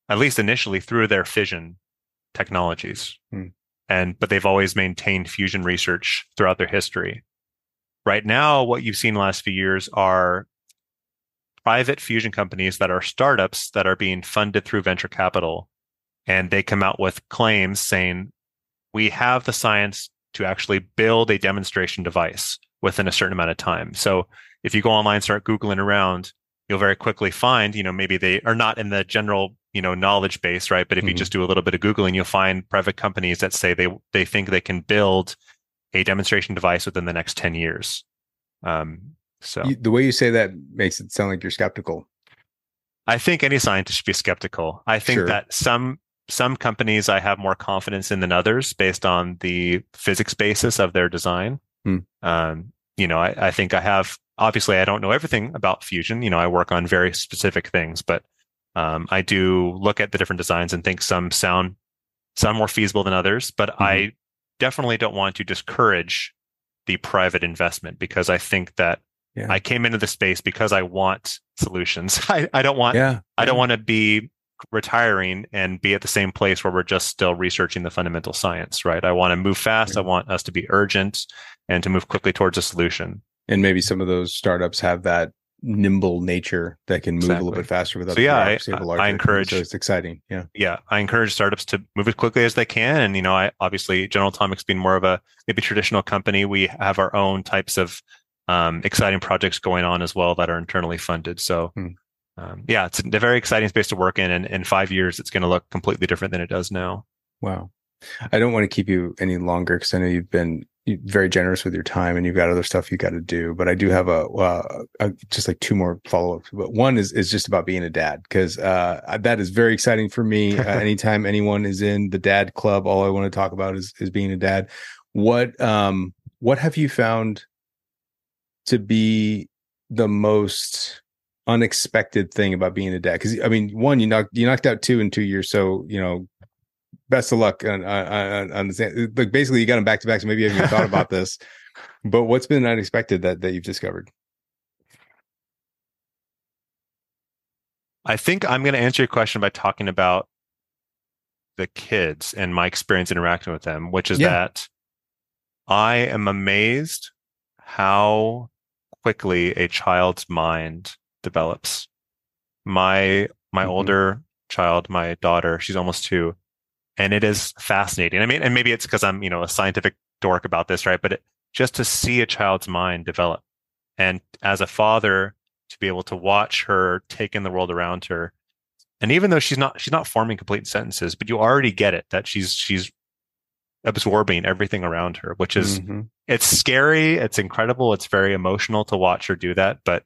at least initially through their fission technologies. Mm. And, but they've always maintained fusion research throughout their history. Right now, what you've seen the last few years are private fusion companies that are startups that are being funded through venture capital and they come out with claims saying we have the science to actually build a demonstration device within a certain amount of time. So if you go online, start Googling around, you'll very quickly find, you know, maybe they are not in the general, you know, knowledge base, right? But if mm-hmm. you just do a little bit of Googling, you'll find private companies that say they, they think they can build a demonstration device within the next 10 years. Um, so you, the way you say that makes it sound like you're skeptical. I think any scientist should be skeptical. I think sure. that some some companies I have more confidence in than others based on the physics basis of their design. Hmm. Um, you know, I, I, think I have obviously I don't know everything about fusion. You know, I work on very specific things, but um, I do look at the different designs and think some sound some more feasible than others. But mm-hmm. I definitely don't want to discourage the private investment because I think that yeah. I came into the space because I want solutions. [LAUGHS] I, I don't want yeah. I don't want to be retiring and be at the same place where we're just still researching the fundamental science, right? I want to move fast. I want us to be urgent and to move quickly towards a solution. And maybe some of those startups have that nimble nature that can move exactly. a little bit faster without so yeah I, I, encourage so it's exciting yeah yeah i encourage startups to move as quickly as they can and you know i obviously general atomics being more of a maybe traditional company we have our own types of um, exciting projects going on as well that are internally funded so hmm um, yeah, it's a very exciting space to work in. And in five years, it's going to look completely different than it does now. Wow. I don't want to keep you any longer because I know you've been very generous with your time and you've got other stuff you got to do. But I do have a, uh, a just like two more follow ups. But one is is just about being a dad because uh, that is very exciting for me. [LAUGHS] Uh, anytime anyone is in the dad club, all I want to talk about is is being a dad. What um what have you found to be the most unexpected thing about being a dad? Because I mean, one, you knocked you knocked out two in two years, so you know, best of luck on on, on the like basically you got them back to back. So maybe you haven't even thought about this. But what's been unexpected that that you've discovered? I think I'm going to answer your question by talking about the kids and my experience interacting with them, which is yeah. that I am amazed how quickly a child's mind develops. My my mm-hmm. older child, my daughter, she's almost two, and it is fascinating. I mean, and maybe it's because I'm you know a scientific dork about this, right? But it, just to see a child's mind develop, and as a father, to be able to watch her take in the world around her, and even though she's not she's not forming complete sentences, but you already get it that she's she's absorbing everything around her, which is mm-hmm. it's scary, it's incredible, it's very emotional to watch her do that, but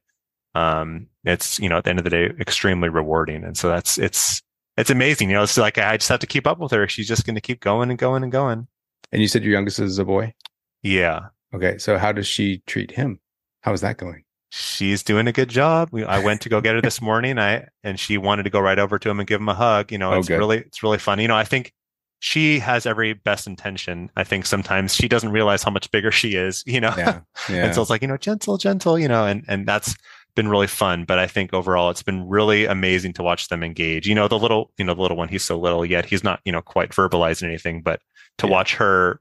um, it's you know at the end of the day extremely rewarding, and so that's it's it's amazing. You know, it's like I just have to keep up with her. She's just going to keep going and going and going. And you said your youngest is a boy. Yeah. Okay. So how does she treat him? How is that going? She's doing a good job. We, I went to go get her this [LAUGHS] morning. I and she wanted to go right over to him and give him a hug. You know, oh, it's good. really it's really fun. You know, I think she has every best intention. I think sometimes she doesn't realize how much bigger she is, you know? Yeah, yeah. [LAUGHS] and so it's like, you know, gentle, gentle, you know, and, and that's, been really fun. But I think overall, it's been really amazing to watch them engage. You know, the little, you know, the little one, he's so little yet he's not, you know, quite verbalizing anything, but to yeah. watch her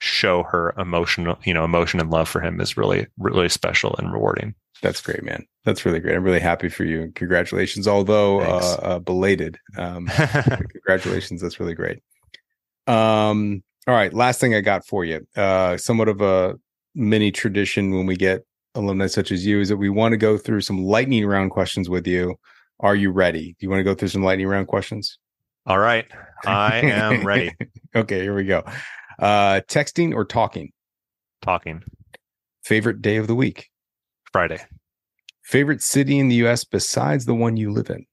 show her emotional, you know, emotion and love for him is really, really special and rewarding. That's great, man. That's really great. I'm really happy for you. Congratulations, although uh, uh, belated. Um, [LAUGHS] congratulations. That's really great. Um, all right. Last thing I got for you. Uh, somewhat of a mini tradition when we get alumni such as you is that we want to go through some lightning round questions with you. Are you ready? Do you want to go through some lightning round questions? All right. I am ready. [LAUGHS] okay, here we go. Uh texting or talking? Talking. Favorite day of the week? Friday. Favorite city in the US besides the one you live in?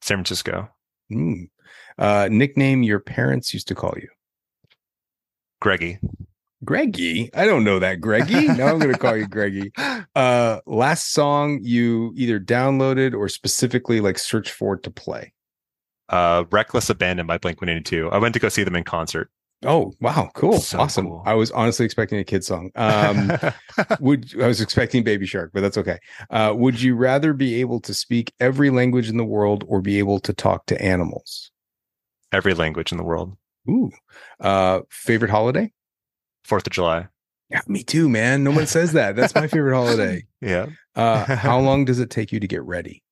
San Francisco. Mm. Uh nickname your parents used to call you? Greggy. Greggy. I don't know that Greggy. now I'm going to call you [LAUGHS] Greggy. Uh, last song you either downloaded or specifically like search for to play. Uh, Reckless Abandon by Blink 182. I went to go see them in concert. Oh wow, cool, so awesome! Cool. I was honestly expecting a kid song. Um, [LAUGHS] would I was expecting Baby Shark, but that's okay. Uh, would you rather be able to speak every language in the world or be able to talk to animals? Every language in the world. Ooh, uh, favorite holiday? Fourth of July. Yeah, me too, man. No one says that. That's my favorite holiday. [LAUGHS] Yeah. uh, how [LAUGHS] long does it take you to get ready?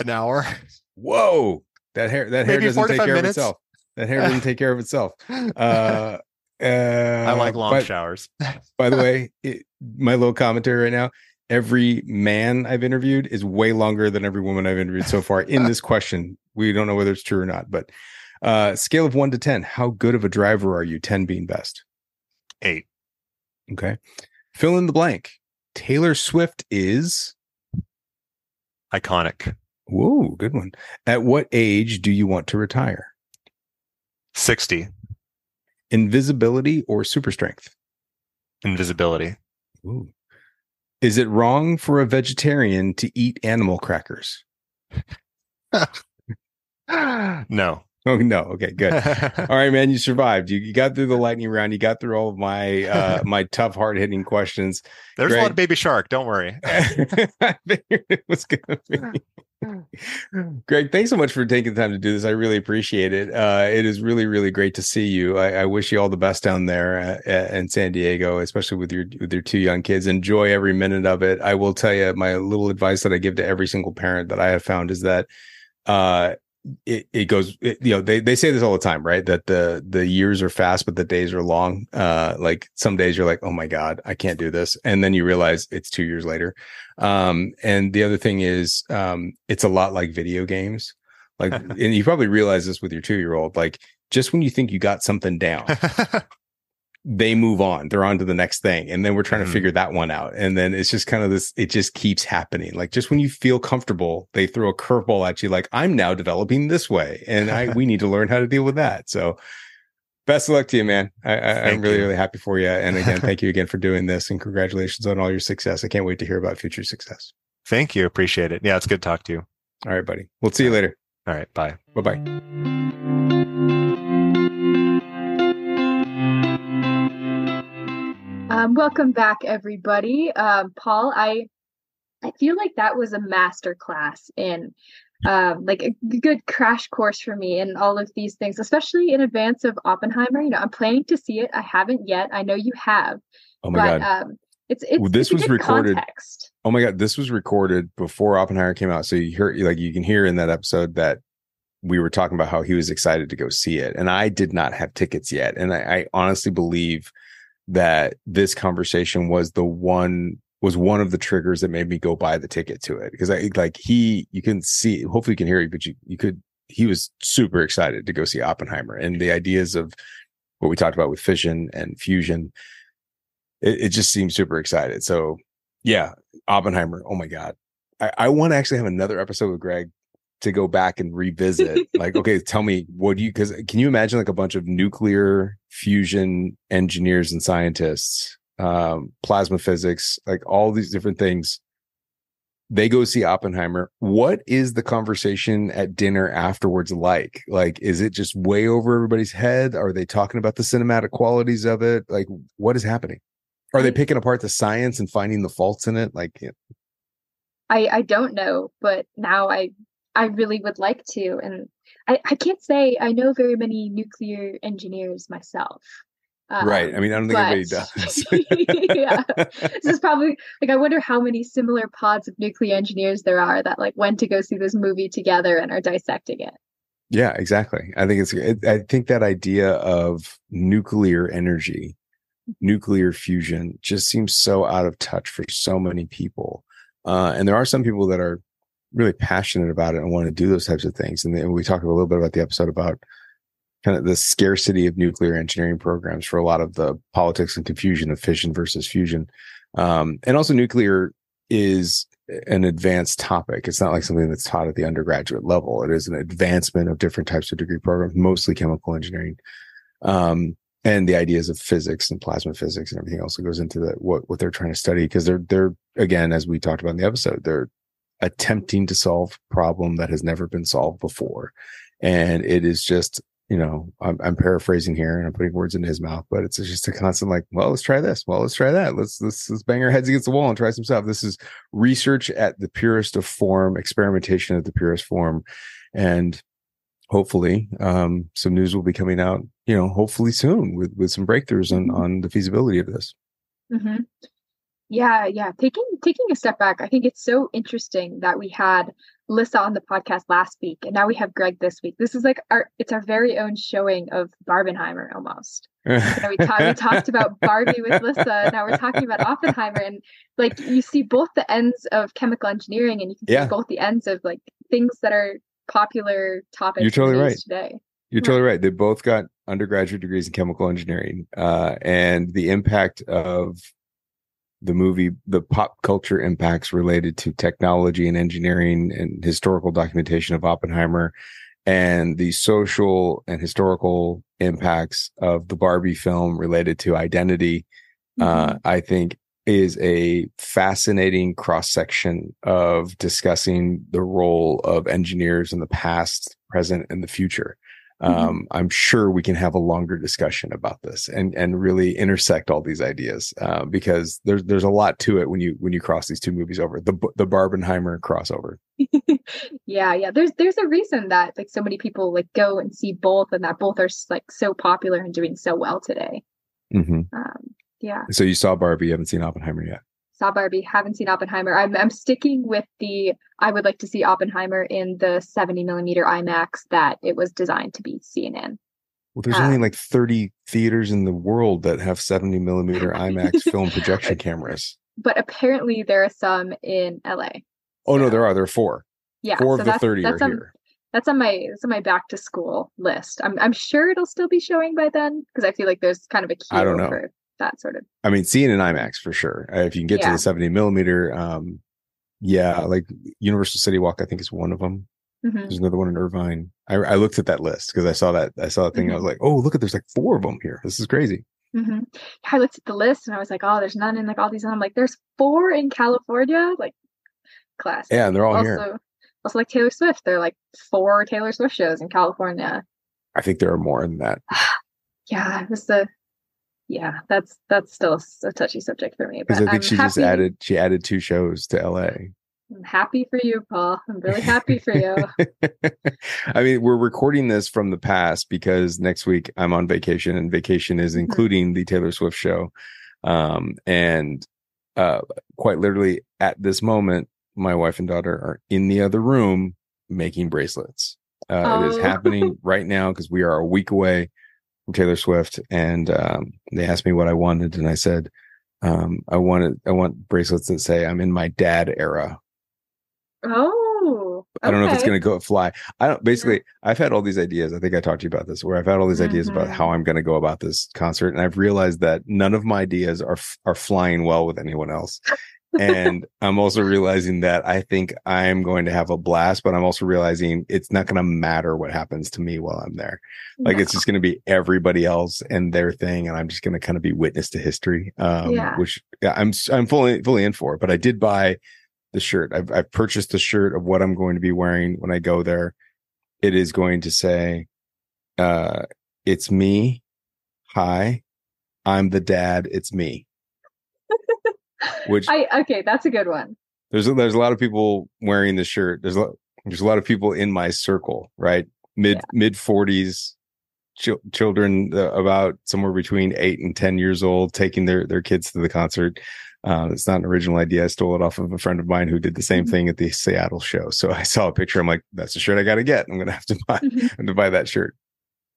An hour. Whoa, that hair that hair doesn't take care minutes. of itself. That hair doesn't take care of itself. [LAUGHS] Uh, Uh, I like long by, showers. by the way, it, my little commentary right now. Every man I've interviewed is way longer than every woman I've interviewed so far in this question. We don't know whether it's true or not, but uh, scale of one to 10, how good of a driver are you? 10 being best. Eight. Okay. Fill in the blank. Taylor Swift is. Iconic. Whoa, good one. At what age do you want to retire? 60. Invisibility or super strength? Invisibility. Ooh. Is it wrong for a vegetarian to eat animal crackers? [LAUGHS] no. [LAUGHS] Oh no. Okay, good. [LAUGHS] all right, man. You survived. You, you got through the lightning round. You got through all of my uh my tough, hard hitting questions. There's Greg- a lot of baby shark. Don't worry. I [LAUGHS] figured it was gonna be. Greg, thanks so much for taking the time to do this. I really appreciate it. Uh, it is really, really great to see you. I, I wish you all the best down there uh, in San Diego, especially with your with your two young kids. Enjoy every minute of it. I will tell you my little advice that I give to every single parent that I have found is that uh, it, it goes it, you know they, they say this all the time right? That the the years are fast but the days are long. Uh like some days you're like oh my god i can't do this. And then you realize it's two years later. Um and the other thing is um it's a lot like video games. Like [LAUGHS] and you probably realize this with your two year old like just when you think you got something down [LAUGHS] they move on they're on to the next thing and then we're trying Mhm. to figure that one out and then it's just kind of this it just keeps happening like just when you feel comfortable they throw a curveball at you like i'm now developing this way and i [LAUGHS] we need to learn how to deal with that so best of luck to you man I, I, i'm really you. really happy for you and again [LAUGHS] thank you again for doing this and congratulations on all your success i can't wait to hear about future success Thank you. Appreciate it. Yeah, it's good to talk to you. all right buddy we'll see you later All right. Bye. bye-bye Um, welcome back, everybody. Um, Paul, I I feel like that was a master class in um, like a good crash course for me in all of these things, especially in advance of Oppenheimer. You know, I'm planning to see it. I haven't yet. I know you have, oh my but god um, it's it's Well, this it's was recorded- Context. Oh my god, this was recorded before Oppenheimer came out. So you hear like you can hear in that episode that we were talking about how he was excited to go see it. And I did not have tickets yet. And I, I honestly believe that this conversation was the one was one of the triggers that made me go buy the ticket to it. Because I like he you can see hopefully you can hear it, but you you could he was super excited to go see Oppenheimer and the ideas of what we talked about with fission and fusion. It, it just seems super excited. So yeah, Oppenheimer. Oh my God. I, I want to actually have another episode with Greg to go back and revisit. [LAUGHS] like, okay, tell me what do you, because can you imagine like a bunch of nuclear fusion engineers and scientists, um, plasma physics, like all these different things? They go see Oppenheimer. What is the conversation at dinner afterwards like? Like, is it just way over everybody's head? Are they talking about the cinematic qualities of it? Like, what is happening? Are they picking apart the science and finding the faults in it? Like, I I don't know, but now I I really would like to, and I I can't say I know very many nuclear engineers myself. right. I Um, mean, I don't think anybody does. [LAUGHS] yeah. this is probably like I wonder how many similar pods of nuclear engineers there are that like went to go see this movie together and are dissecting it. Yeah, exactly. I think it's, it, I think that idea of nuclear energy, nuclear fusion just seems so out of touch for so many people. Uh, and there are some people that are really passionate about it and want to do those types of things. And then we talked a little bit about the episode about kind of the scarcity of nuclear engineering programs for a lot of the politics and confusion of fission versus fusion. Um, and also nuclear is an advanced topic. It's not like something that's taught at the undergraduate level. It is an advancement of different types of degree programs, mostly chemical engineering. Um, and the ideas of physics and plasma physics and everything else that goes into the, what, what they're trying to study. Cause they're, they're, again, as we talked about in the episode, they're attempting to solve a problem that has never been solved before. And it is just, you know, I'm, I'm paraphrasing here and I'm putting words into his mouth, but it's just a constant like, well, let's try this. Well, let's try that. Let's, let's, let's bang our heads against the wall and try some stuff. This is research at the purest of form, experimentation at the purest form. And hopefully, um, some news will be coming out, you know, hopefully soon with, with some breakthroughs on, Mhm. on the feasibility of this. hmm Yeah, yeah. Taking taking a step back, I think it's so interesting that we had Lissa on the podcast last week, and now we have Greg this week. This is like our it's our very own showing of Barbenheimer almost. [LAUGHS] you know, we, we talked about Barbie with Lissa. Now we're talking about Oppenheimer, and like you see both the ends of chemical engineering, and you can see Yeah. both the ends of like things that are popular topics. You're totally right. today. You're totally right. They both got undergraduate degrees in chemical engineering, uh, and the impact of the movie, the pop culture impacts related to technology and engineering and historical documentation of Oppenheimer, and the social and historical impacts of the Barbie film related to identity. Uh, I think is a fascinating cross section of discussing the role of engineers in the past, present, and the future. Um, I'm sure we can have a longer discussion about this and and really intersect all these ideas uh, because there's there's a lot to it when you when you cross these two movies over the the Barbenheimer crossover. [LAUGHS] yeah yeah there's there's a reason that like so many people like go and see both and that both are like so popular and doing so well today hmm um yeah So you saw Barbie, you haven't seen Oppenheimer yet. Saw barbie haven't seen oppenheimer i'm, I'm sticking with the i would like to see oppenheimer in the 70 millimeter imax that it was designed to be seen in Well, there's only Um, like 30 theaters in the world that have 70 millimeter [LAUGHS] IMAX film projection cameras. but apparently there are some in la Oh no, there are. There are four. yeah four so of the that's, 30 that's are on, here. that's on my that's on my back to school list i'm, I'm sure it'll still be showing by then because i feel like there's kind of a queue I don't know. for that sort of I mean, seeing an IMAX for sure. Uh, if you can get to the 70 millimeter, um, yeah, like Universal City Walk, I think is one of them. Mhm. There's another one in Irvine. I, I looked at that list because I saw that I saw that thing. and I Mm-hmm. was like, oh, look at there's like four of them here. This is crazy. hmm I looked at the list and I was like, oh, there's none in like all these. And I'm like, there's four in California. Like, class. Yeah, and they're all also, here. also like Taylor Swift. There are like four Taylor Swift shows in California. I think there are more than that. [SIGHS] Yeah, it was the. Yeah, that's that's still a touchy subject for me. Because I think I'm she just added she added two shows to LA. I'm happy for you, Paul. I'm really happy for you. [LAUGHS] I mean, we're recording this from the past because next week I'm on vacation and vacation is Mhm. including the Taylor Swift show. Um, and uh, quite literally at this moment, my wife and daughter are in the other room making bracelets. Uh, It is Oh. happening [LAUGHS] right now because we are a week away from Taylor Swift. And um, they asked me what I wanted, and I said, um, I wanted I want bracelets that say I'm in my dad era Oh, I don't know if it's going to go fly. I don't. Basically, I've had all these ideas. I think I talked to you about this, where I've had all these ideas about Mhm. how I'm going to go about this concert, and I've realized that none of my ideas are are flying well with anyone else. And I'm also realizing that I think I'm going to have a blast, but I'm also realizing it's not going to matter what happens to me while I'm there. Like No. it's just going to be everybody else and their thing, and I'm just going to kind of be witness to history. Um, Yeah. which I'm I'm fully fully in for. But I did buy the shirt. I've I've purchased the shirt of what I'm going to be wearing when I go there. It is going to say, uh, "It's me. Hi, I'm the dad. It's me." Which I okay, that's a good one. there's a, there's a lot of people wearing this shirt. There's a lot, there's a lot of people in my circle, right? Mid mid forties, chil- children uh, about somewhere between eight and ten years old, taking their their kids to the concert. Uh, it's not an original idea. I stole it off of a friend of mine who did the same Mhm. thing at the Seattle show. So I saw a picture. I'm like, that's the shirt I got to get. I'm gonna have to buy Mhm. [LAUGHS] have to buy that shirt.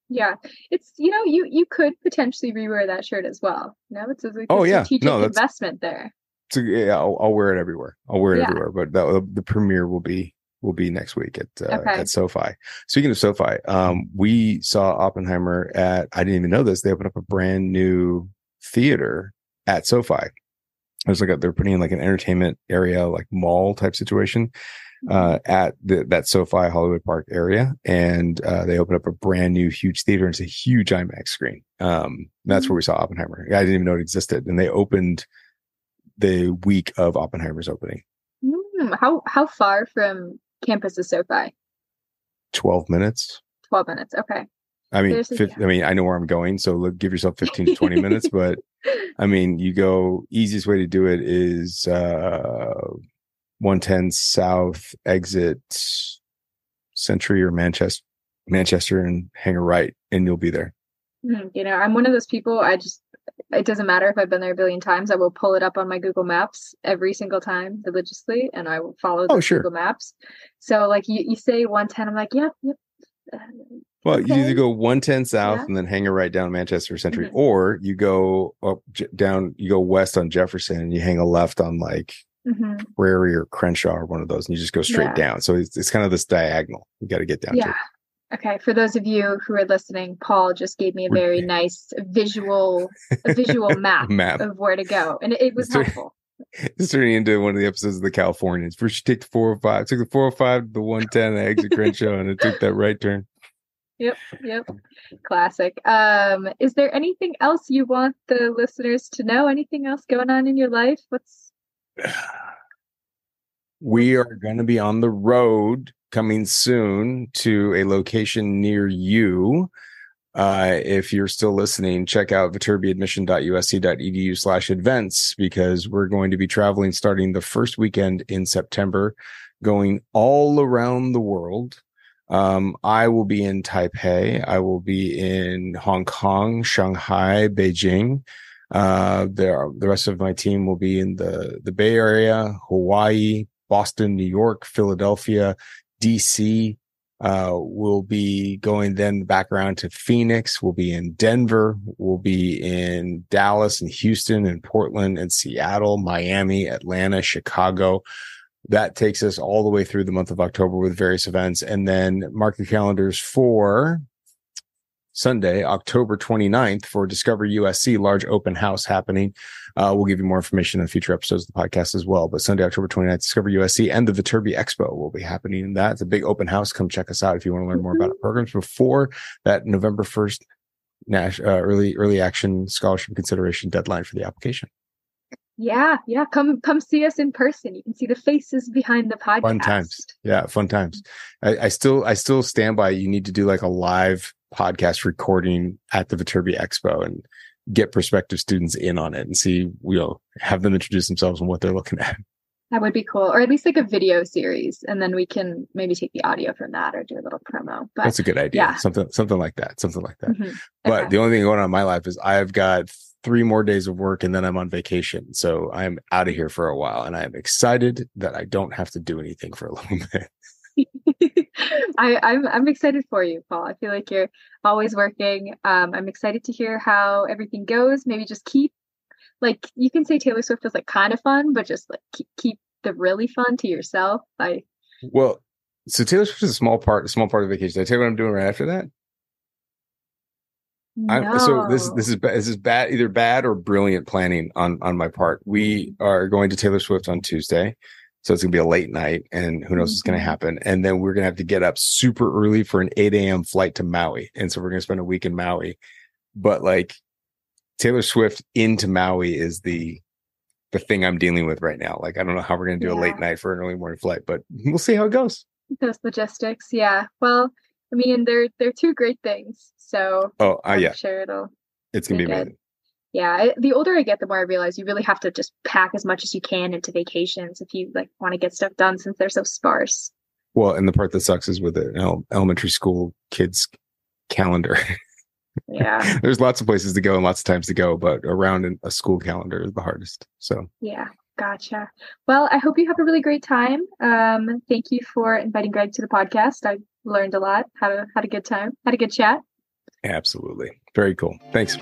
Yeah, it's you know you you could potentially rewear that shirt as well. You know, it's a, like Oh, a yeah. strategic No, investment there. So yeah, I'll, I'll wear it everywhere. I'll wear it Yeah. everywhere. But that, the premiere will be will be next week at uh, Okay. at SoFi. Speaking of SoFi, um, we saw Oppenheimer at. I didn't even know this. They opened up a brand new theater at SoFi. There's like a, they're putting in like an entertainment area, like mall type situation uh, at the, that SoFi Hollywood Park area, and uh, they opened up a brand new huge theater. And it's a huge IMAX screen. Um, that's where we saw Oppenheimer. I didn't even know it existed, and they opened the week of Oppenheimer's opening. Mm, how how far from campus is SoFi? Twelve minutes. Twelve minutes. Okay. I mean, There's a- fif- I mean, I know where I'm going, so look, give yourself 15 to 20 minutes. But [LAUGHS] I mean, you go easiest way to do it is uh 110 South exit Century or Manchester, Manchester, and hang a right, and you'll be there. Mhm. You know, I'm one of those people. I just it doesn't matter if I've been there a billion times. I will pull it up on my Google Maps every single time religiously, and I will follow Oh, the sure. Google Maps. So, like you, you say 110, I'm like, yep, yep. Uh, Well, you either go 110 south Yeah. and then hang a right down Manchester Century, Mhm. or you go up down, you go west on Jefferson and you hang a left on like mhm. Prairie or Crenshaw or one of those, and you just go straight Yeah. down. So it's, it's kind of this diagonal. You got to get down Yeah. to. Okay. For those of you who are listening, Paul just gave me a very nice visual, a visual [LAUGHS] map Map. of where to go, and it, it was It's helpful. It's turning into one of the episodes of the Californians. First, you take the 405, took the 405 to the 110, I exit Crenshaw, and it took that right turn. Yep, yep. Classic. Um, is there anything else you want the listeners to know? Anything else going on in your life? What's We are going to be on the road coming soon to a location near you. Uh, if you're still listening, check out viterbiadmission.usc.edu slash events because we're going to be traveling starting the first weekend in September, going all around the world. Um, I will be in Taipei. I will be in Hong Kong, Shanghai, Beijing. Uh, there, the rest of my team will be in the, the Bay Area, Hawaii, Boston, New York, Philadelphia, DC. Uh, we'll be going then back around to Phoenix. We'll be in Denver. We'll be in Dallas and Houston and Portland and Seattle, Miami, Atlanta, Chicago. That takes us all the way through the month of October with various events. And then mark your calendars for Sunday, October 29th for Discover USC large open house happening. Uh, we'll give you more information in future episodes of the podcast as well. But Sunday, October 29th, Discover USC and the Viterbi Expo will be happening in that. It's a big open house. Come check us out if you want to learn more about our programs before that November 1st Nash, uh, early, early action scholarship consideration deadline for the application. yeah, yeah. Come come see us in person. You can see the faces behind the podcast. Fun times. Yeah. Fun times. I, I still, I still stand by you need to do like a live podcast recording at the Viterbi Expo and get prospective students in on it and see, you know, have them introduce themselves and what they're looking at. That would be cool, or at least like a video series, and then we can maybe take the audio from that or do a little promo. But That's a good idea. yeah. Something, something like that. Something like that. Mhm. But Okay. the only thing going on in my life is I've got three more days of work and then I'm on vacation. So I'm out of here for a while and I'm excited that I don't have to do anything for a little [LAUGHS] bit. [LAUGHS] I, I'm I'm excited for you, Paul. I feel like you're always working. Um, I'm excited to hear how everything goes. Maybe just keep like you can say Taylor Swift was like kind of fun, but just like keep, keep the really fun to yourself. I Well, so Taylor Swift is a small part, a small part of vacation. Did I tell you what I'm doing right after that? I'm, so this this is this is bad either bad or brilliant planning on on my part. We are going to Taylor Swift on Tuesday, so it's gonna be a late night, and who knows what's gonna Mhm. happen. And then we're gonna have to get up super early for an eight a.m. flight to Maui, and so we're gonna spend a week in Maui. But like Taylor Swift into Maui is the the thing I'm dealing with right now. Like I don't know how we're gonna do a late night for an early morning flight, but we'll see how it goes. those logistics. Yeah. Well, I mean, they're they're two great things. So Oh, uh, yeah, sure it'll it's gonna be be good. Yeah the older i get the more i realize you really have to just pack as much as you can into vacations if you like want to get stuff done since they're so sparse Well, and the part that sucks is with an el- elementary school kids calendar. yeah [LAUGHS] There's lots of places to go and lots of times to go, but around a school calendar is the hardest. So yeah gotcha well i hope you have a really great time um thank you for inviting greg to the podcast i learned a lot had a had a good time had a good chat absolutely. Very cool. Thanks.